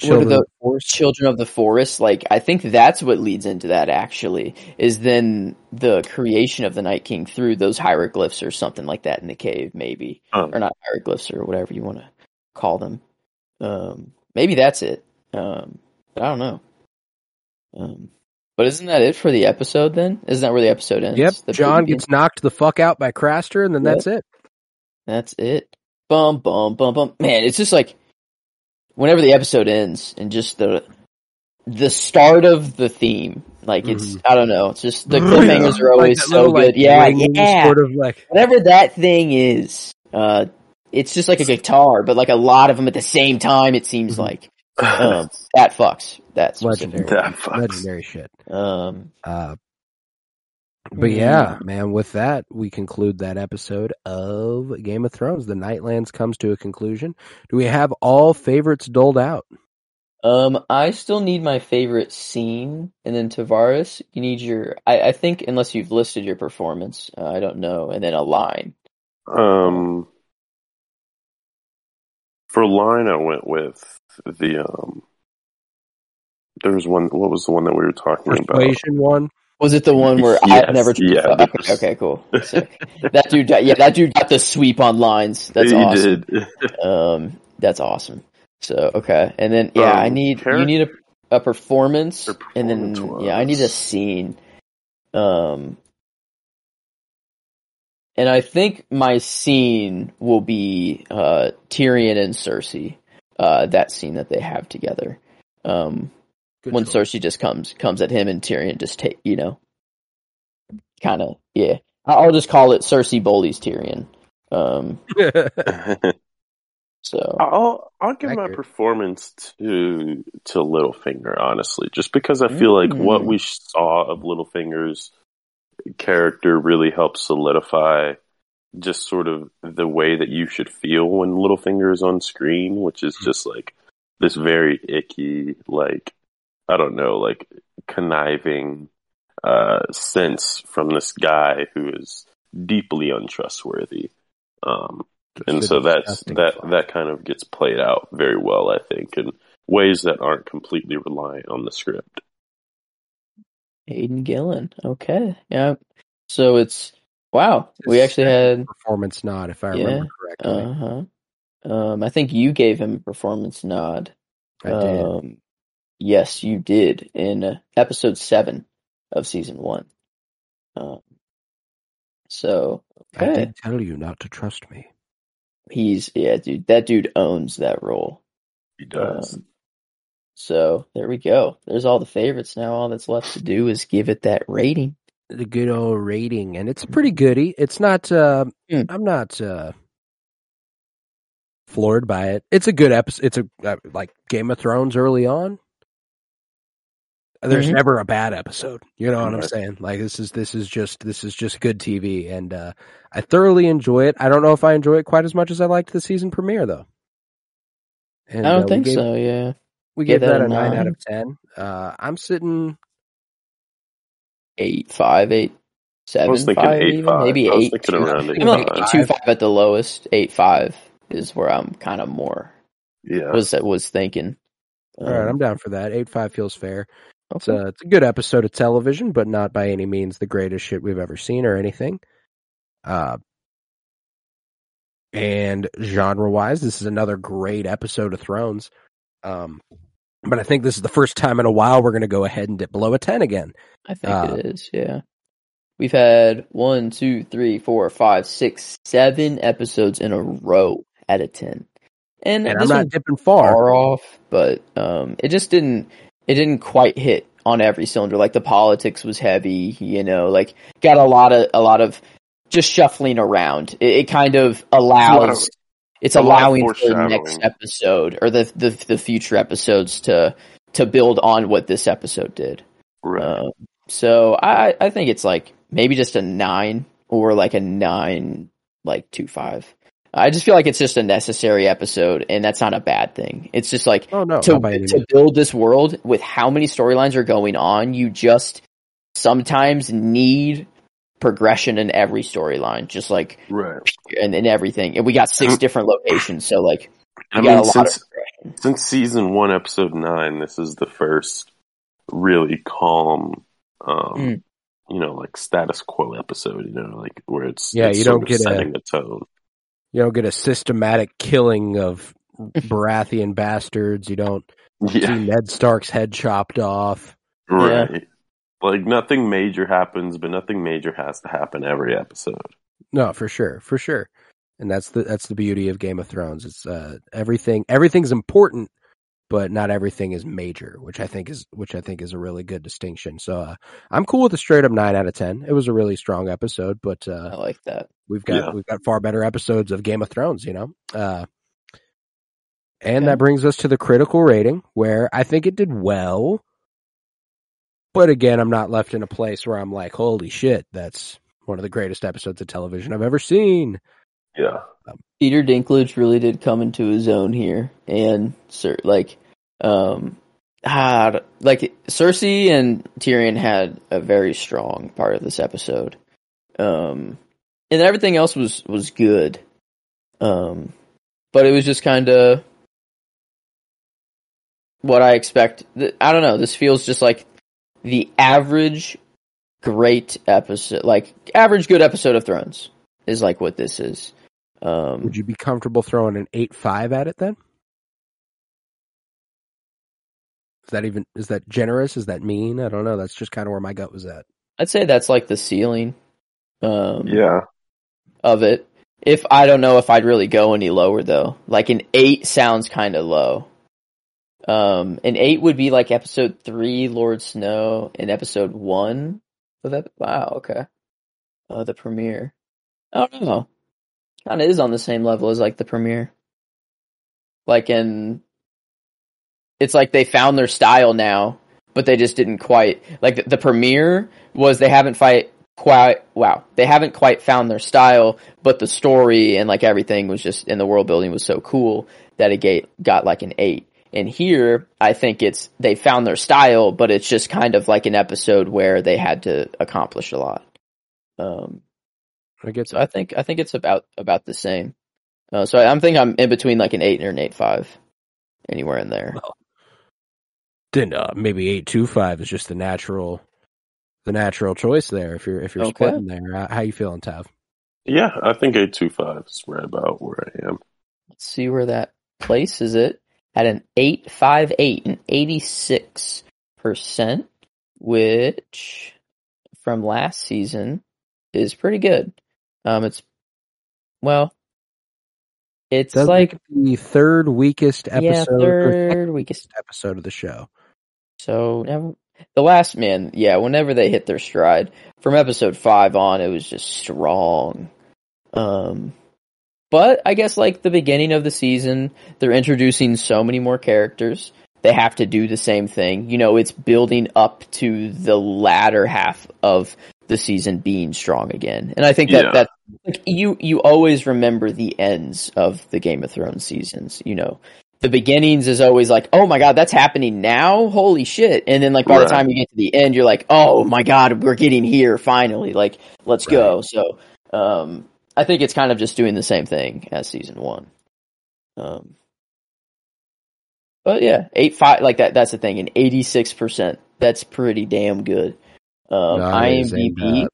what are the forest. children of the forest. Like I think that's what leads into that. Actually, is then the creation of the Night King through those hieroglyphs or something like that in the cave, maybe Um, or not hieroglyphs or whatever you want to call them. Um, maybe that's it. Um, I don't know. Um, but isn't that it for the episode then? Isn't that where the episode ends? Yep, The Jon gets knocked the fuck out by Craster, and then Yep. that's it. That's it. Bum bum bum bum. Man, it's just like whenever the episode ends and just the the start of the theme. Like it's I don't know. It's just the cliffhangers are always Like so little, like, good. Yeah, yeah. Sort of like Whatever that thing is, uh, it's just like a guitar, but like a lot of them at the same time. It seems like um, that fucks. That's legendary, that fucks. legendary shit. Um, Uh, but yeah, man, with that, we conclude that episode of Game of Thrones. The Night Lands comes to a conclusion. Do we have all favorites doled out? Um, I still need my favorite scene, and then Tavares, you need your. I, I think unless you've listed your performance, uh, I don't know, and then a line. Um, for line, I went with the um. There was one. What was the one that we were talking about? Persuasion one. Was it the one where Yes, I've never? yeah, *laughs* okay, that okay, cool. Sick. *laughs* that dude, got- yeah, that dude got the sweep on lines. That's he awesome. did. *laughs* Um, that's awesome. So okay, and then yeah, I Um, need char- you need a a performance, Your and then performance yeah, I need a scene. Um, and I think my scene will be uh Tyrion and Cersei. Uh, that scene that they have together. Um, Good when choice. Cersei just comes comes at him and Tyrion just take you know, kind of yeah. I- I'll just call it Cersei bullies Tyrion. Um, *laughs* so I'll I'll give my performance to to Littlefinger honestly, just because I feel like what Mm. we saw of Littlefinger's character really helps solidify just sort of the way that you should feel when Littlefinger is on screen, which is just like this very icky, like I don't know, like conniving uh sense from this guy who is deeply untrustworthy. Um and so that's that fuck. that kind of gets played out very well, I think, in ways that aren't completely reliant on the script. Aidan Gillen. Okay. Yeah. So it's wow. We actually had performance nod, if I Yeah, remember correctly. uh huh. Um, I think you gave him a performance nod. I did. Um, yes, you did in uh, episode seven of season one. Um, so I did tell you not to trust me. he's yeah, dude. That dude owns that role. He does. Um, so there we go. There's all the favorites now. All that's left to do is give it that rating. The good old rating, and it's pretty goody. It's not. Uh, Mm. I'm not uh, floored by it. It's a good episode. It's a uh, like Game of Thrones early on. There's Mhm. never a bad episode. You know what I'm saying? Like this is this is just this is just good TV, and uh, I thoroughly enjoy it. I don't know if I enjoy it quite as much as I liked the season premiere, though. And, I uh, don't we think gave- so. Yeah, We Gave gave that that a a nine out of ten. Uh, I'm sitting. eight, five, eight, seven, was five, eight, even. five. maybe I was eight. thinking *laughs* two. around I'm eight, like five. two five at the lowest. Eight five is where I'm kind of more Yeah. was was thinking. All right, Um, I'm down for that. Eight five feels fair. It's a it's a good episode of television, but not by any means the greatest shit we've ever seen or anything. Uh, and genre wise, this is another great episode of Thrones. Um, but I think this is the first time in a while we're going to go ahead and dip below a ten again. I think uh, it is. Yeah, we've had one, two, three, four, five, six, seven episodes in a row at a ten, and, And I'm not dipping far. far off, but um, it just didn't. It didn't quite hit on every cylinder. Like the politics was heavy, you know. Like got a lot of a lot of just shuffling around. It, it kind of allows. It's allowing for the next episode or the, the the future episodes to to build on what this episode did. Right. Um, so I I think it's like maybe just a nine or like a nine like two five. I just feel like it's just a necessary episode, and that's not a bad thing. It's just like Oh no, to not by any to build this world with how many storylines are going on. You just sometimes need progression in every storyline, just like right. and, and everything. And we got six different locations, so like I got mean, a lot since of since season one, episode nine, this is the first really calm, um, Mm. you know, like status quo episode. You know, like where it's Yeah, it's you sort don't of get setting a tone. You don't get a systematic killing of *laughs* Baratheon bastards. You don't Yeah, see Ned Stark's head chopped off. right. Like nothing major happens, but nothing major has to happen every episode. No, for sure, for sure. And that's the that's the beauty of Game of Thrones. It's uh, everything everything's important, but not everything is major, which I think is which I think is a really good distinction. So uh, I'm cool with a straight up nine out of ten. It was a really strong episode, but I uh, like that. we've got Yeah. we've got far better episodes of Game of Thrones, you know. Uh, and Okay. that brings us to the critical rating, where I think it did well. But again, I'm not left in a place where I'm like, holy shit, that's one of the greatest episodes of television I've ever seen. Yeah, Peter Dinklage really did come into his own here, and Sir, like, um, ah, like Cersei and Tyrion had a very strong part of this episode, um, and everything else was was good, um, but it was just kind of what I expect. I don't know. This feels just like the average great episode, like average good episode of Thrones, is like what this is. Um, Would you be comfortable throwing an eight five at it then? Is that even is that generous? Is that mean? I don't know. That's just kind of where my gut was at. I'd say that's like the ceiling um, yeah. of it. If I don't know if I'd really go any lower though. Like an eight sounds kind of low. Um, an eight would be like episode three, Lord Snow, and episode one of that. Wow, okay. Uh, the premiere. I don't know. Kind of is on the same level as like the premiere. Like in, it's like they found their style now, but they just didn't quite like the, the premiere was they haven't fight quite wow they haven't quite found their style but the story and like everything was just in the world building was so cool that it gate, got like an eight. And here i think it's they found their style but it's just kind of like an episode where they had to accomplish a lot. Um I get so i think i think it's about about the same. Uh, so I, i'm thinking i'm in between like an eight and an eight five anywhere in there then uh, maybe eight two five is just the natural, the natural choice there. If you're if you're Okay. splitting there, uh, how you feeling, Tav? Yeah, I think eight two five is right about where I am. let's see where that places it at an 858 and 86%, which from last season is pretty good. Um, it's, well, it's That's like, like the third weakest episode or third weakest. episode of the show. So, never, the last man, yeah, whenever they hit their stride, from episode five on, it was just strong. Um, but I guess like the beginning of the season, they're introducing so many more characters. They have to do the same thing. You know, it's building up to the latter half of the season being strong again. And I think that Yeah. that like you you always remember the ends of the Game of Thrones seasons, you know. The beginnings is always like, "Oh my god, that's happening now. Holy shit." And then like by the time you get to the end, you're like, "Oh my god, we're getting here finally. Like, let's go." So, um I think it's kind of just doing the same thing as season 1. Um but yeah, eight five like that. That's the thing. And eighty six percent. That's pretty damn good. Um, and, IMDb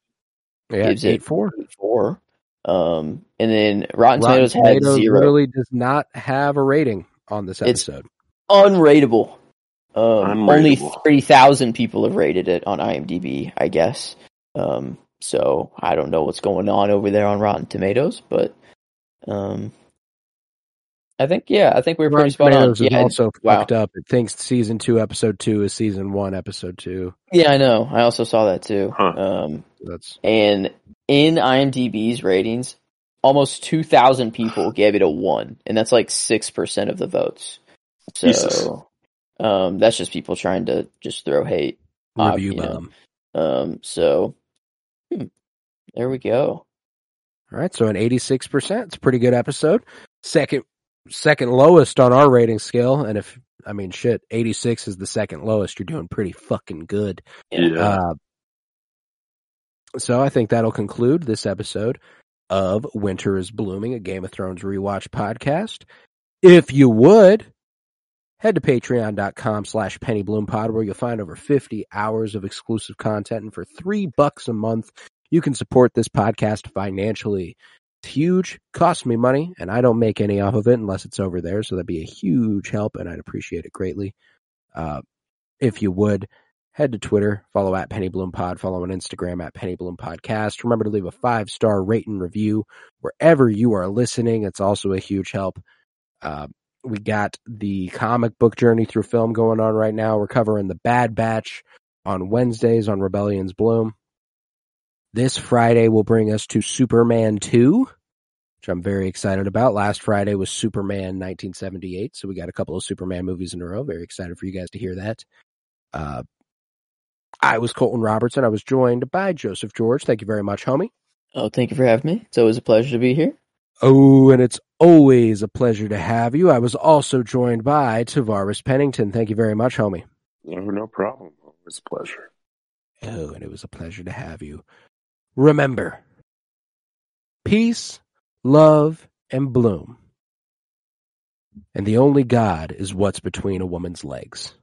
Yeah, gives it eight four. four. Um, and then Rotten, Rotten Tomatoes had Tomatoes zero. literally does not have a rating on this It's- episode. Unrateable. Um, only Unrateable. three thousand people have rated it on IMDb. I guess. Um, so I don't know what's going on over there on Rotten Tomatoes, but um, I think yeah, I think we were pretty spot on. Tomatoes is Yeah, also wow. fucked up. It thinks season two, episode two is season one, episode two. yeah, I know. I also saw that too. Huh. Um, That's And in IMDb's ratings, almost 2,000 people gave it a 1, and that's like 6% of the votes. Jesus. So, um, that's just people trying to just throw hate. Review know. bomb. Um, so, hmm, there we go. All right, so an eighty-six percent. It's a pretty good episode. Second, second lowest on our rating scale, and if I mean shit, eighty-six is the second lowest. You're doing pretty fucking good. Yeah. Uh, so I think that'll conclude this episode of Winter is Blooming, a Game of Thrones rewatch podcast. If you would, head to patreon.com slash pennybloom where you'll find over 50 hours of exclusive content. And for three bucks a month, you can support this podcast financially. It's huge, costs me money, and I don't make any off of it unless it's over there. So that'd be a huge help, and I'd appreciate it greatly. Uh, if you would, head to Twitter, follow at Penny Bloom Pod, follow on Instagram at Penny Bloom Podcast. Remember to leave a five star rate and review wherever you are listening. It's also a huge help. Uh, we got the comic book journey through film going on right now. We're covering the Bad Batch on Wednesdays on Rebellion's Bloom. This Friday will bring us to Superman 2, which I'm very excited about. Last Friday was Superman 1978, so we got a couple of Superman movies in a row. Very excited for you guys to hear that. Uh, I was Colton Robertson. I was joined by Joseph George. Thank you very much, homie. Oh, thank you for having me. It's always a pleasure to be here. Oh, and it's always a pleasure to have you. I was also joined by Tavares Pennington. Thank you very much, homie. no, no problem. Always a pleasure. Oh, and it was a pleasure to have you. Remember, peace, love, and bloom. And the only God is what's between a woman's legs.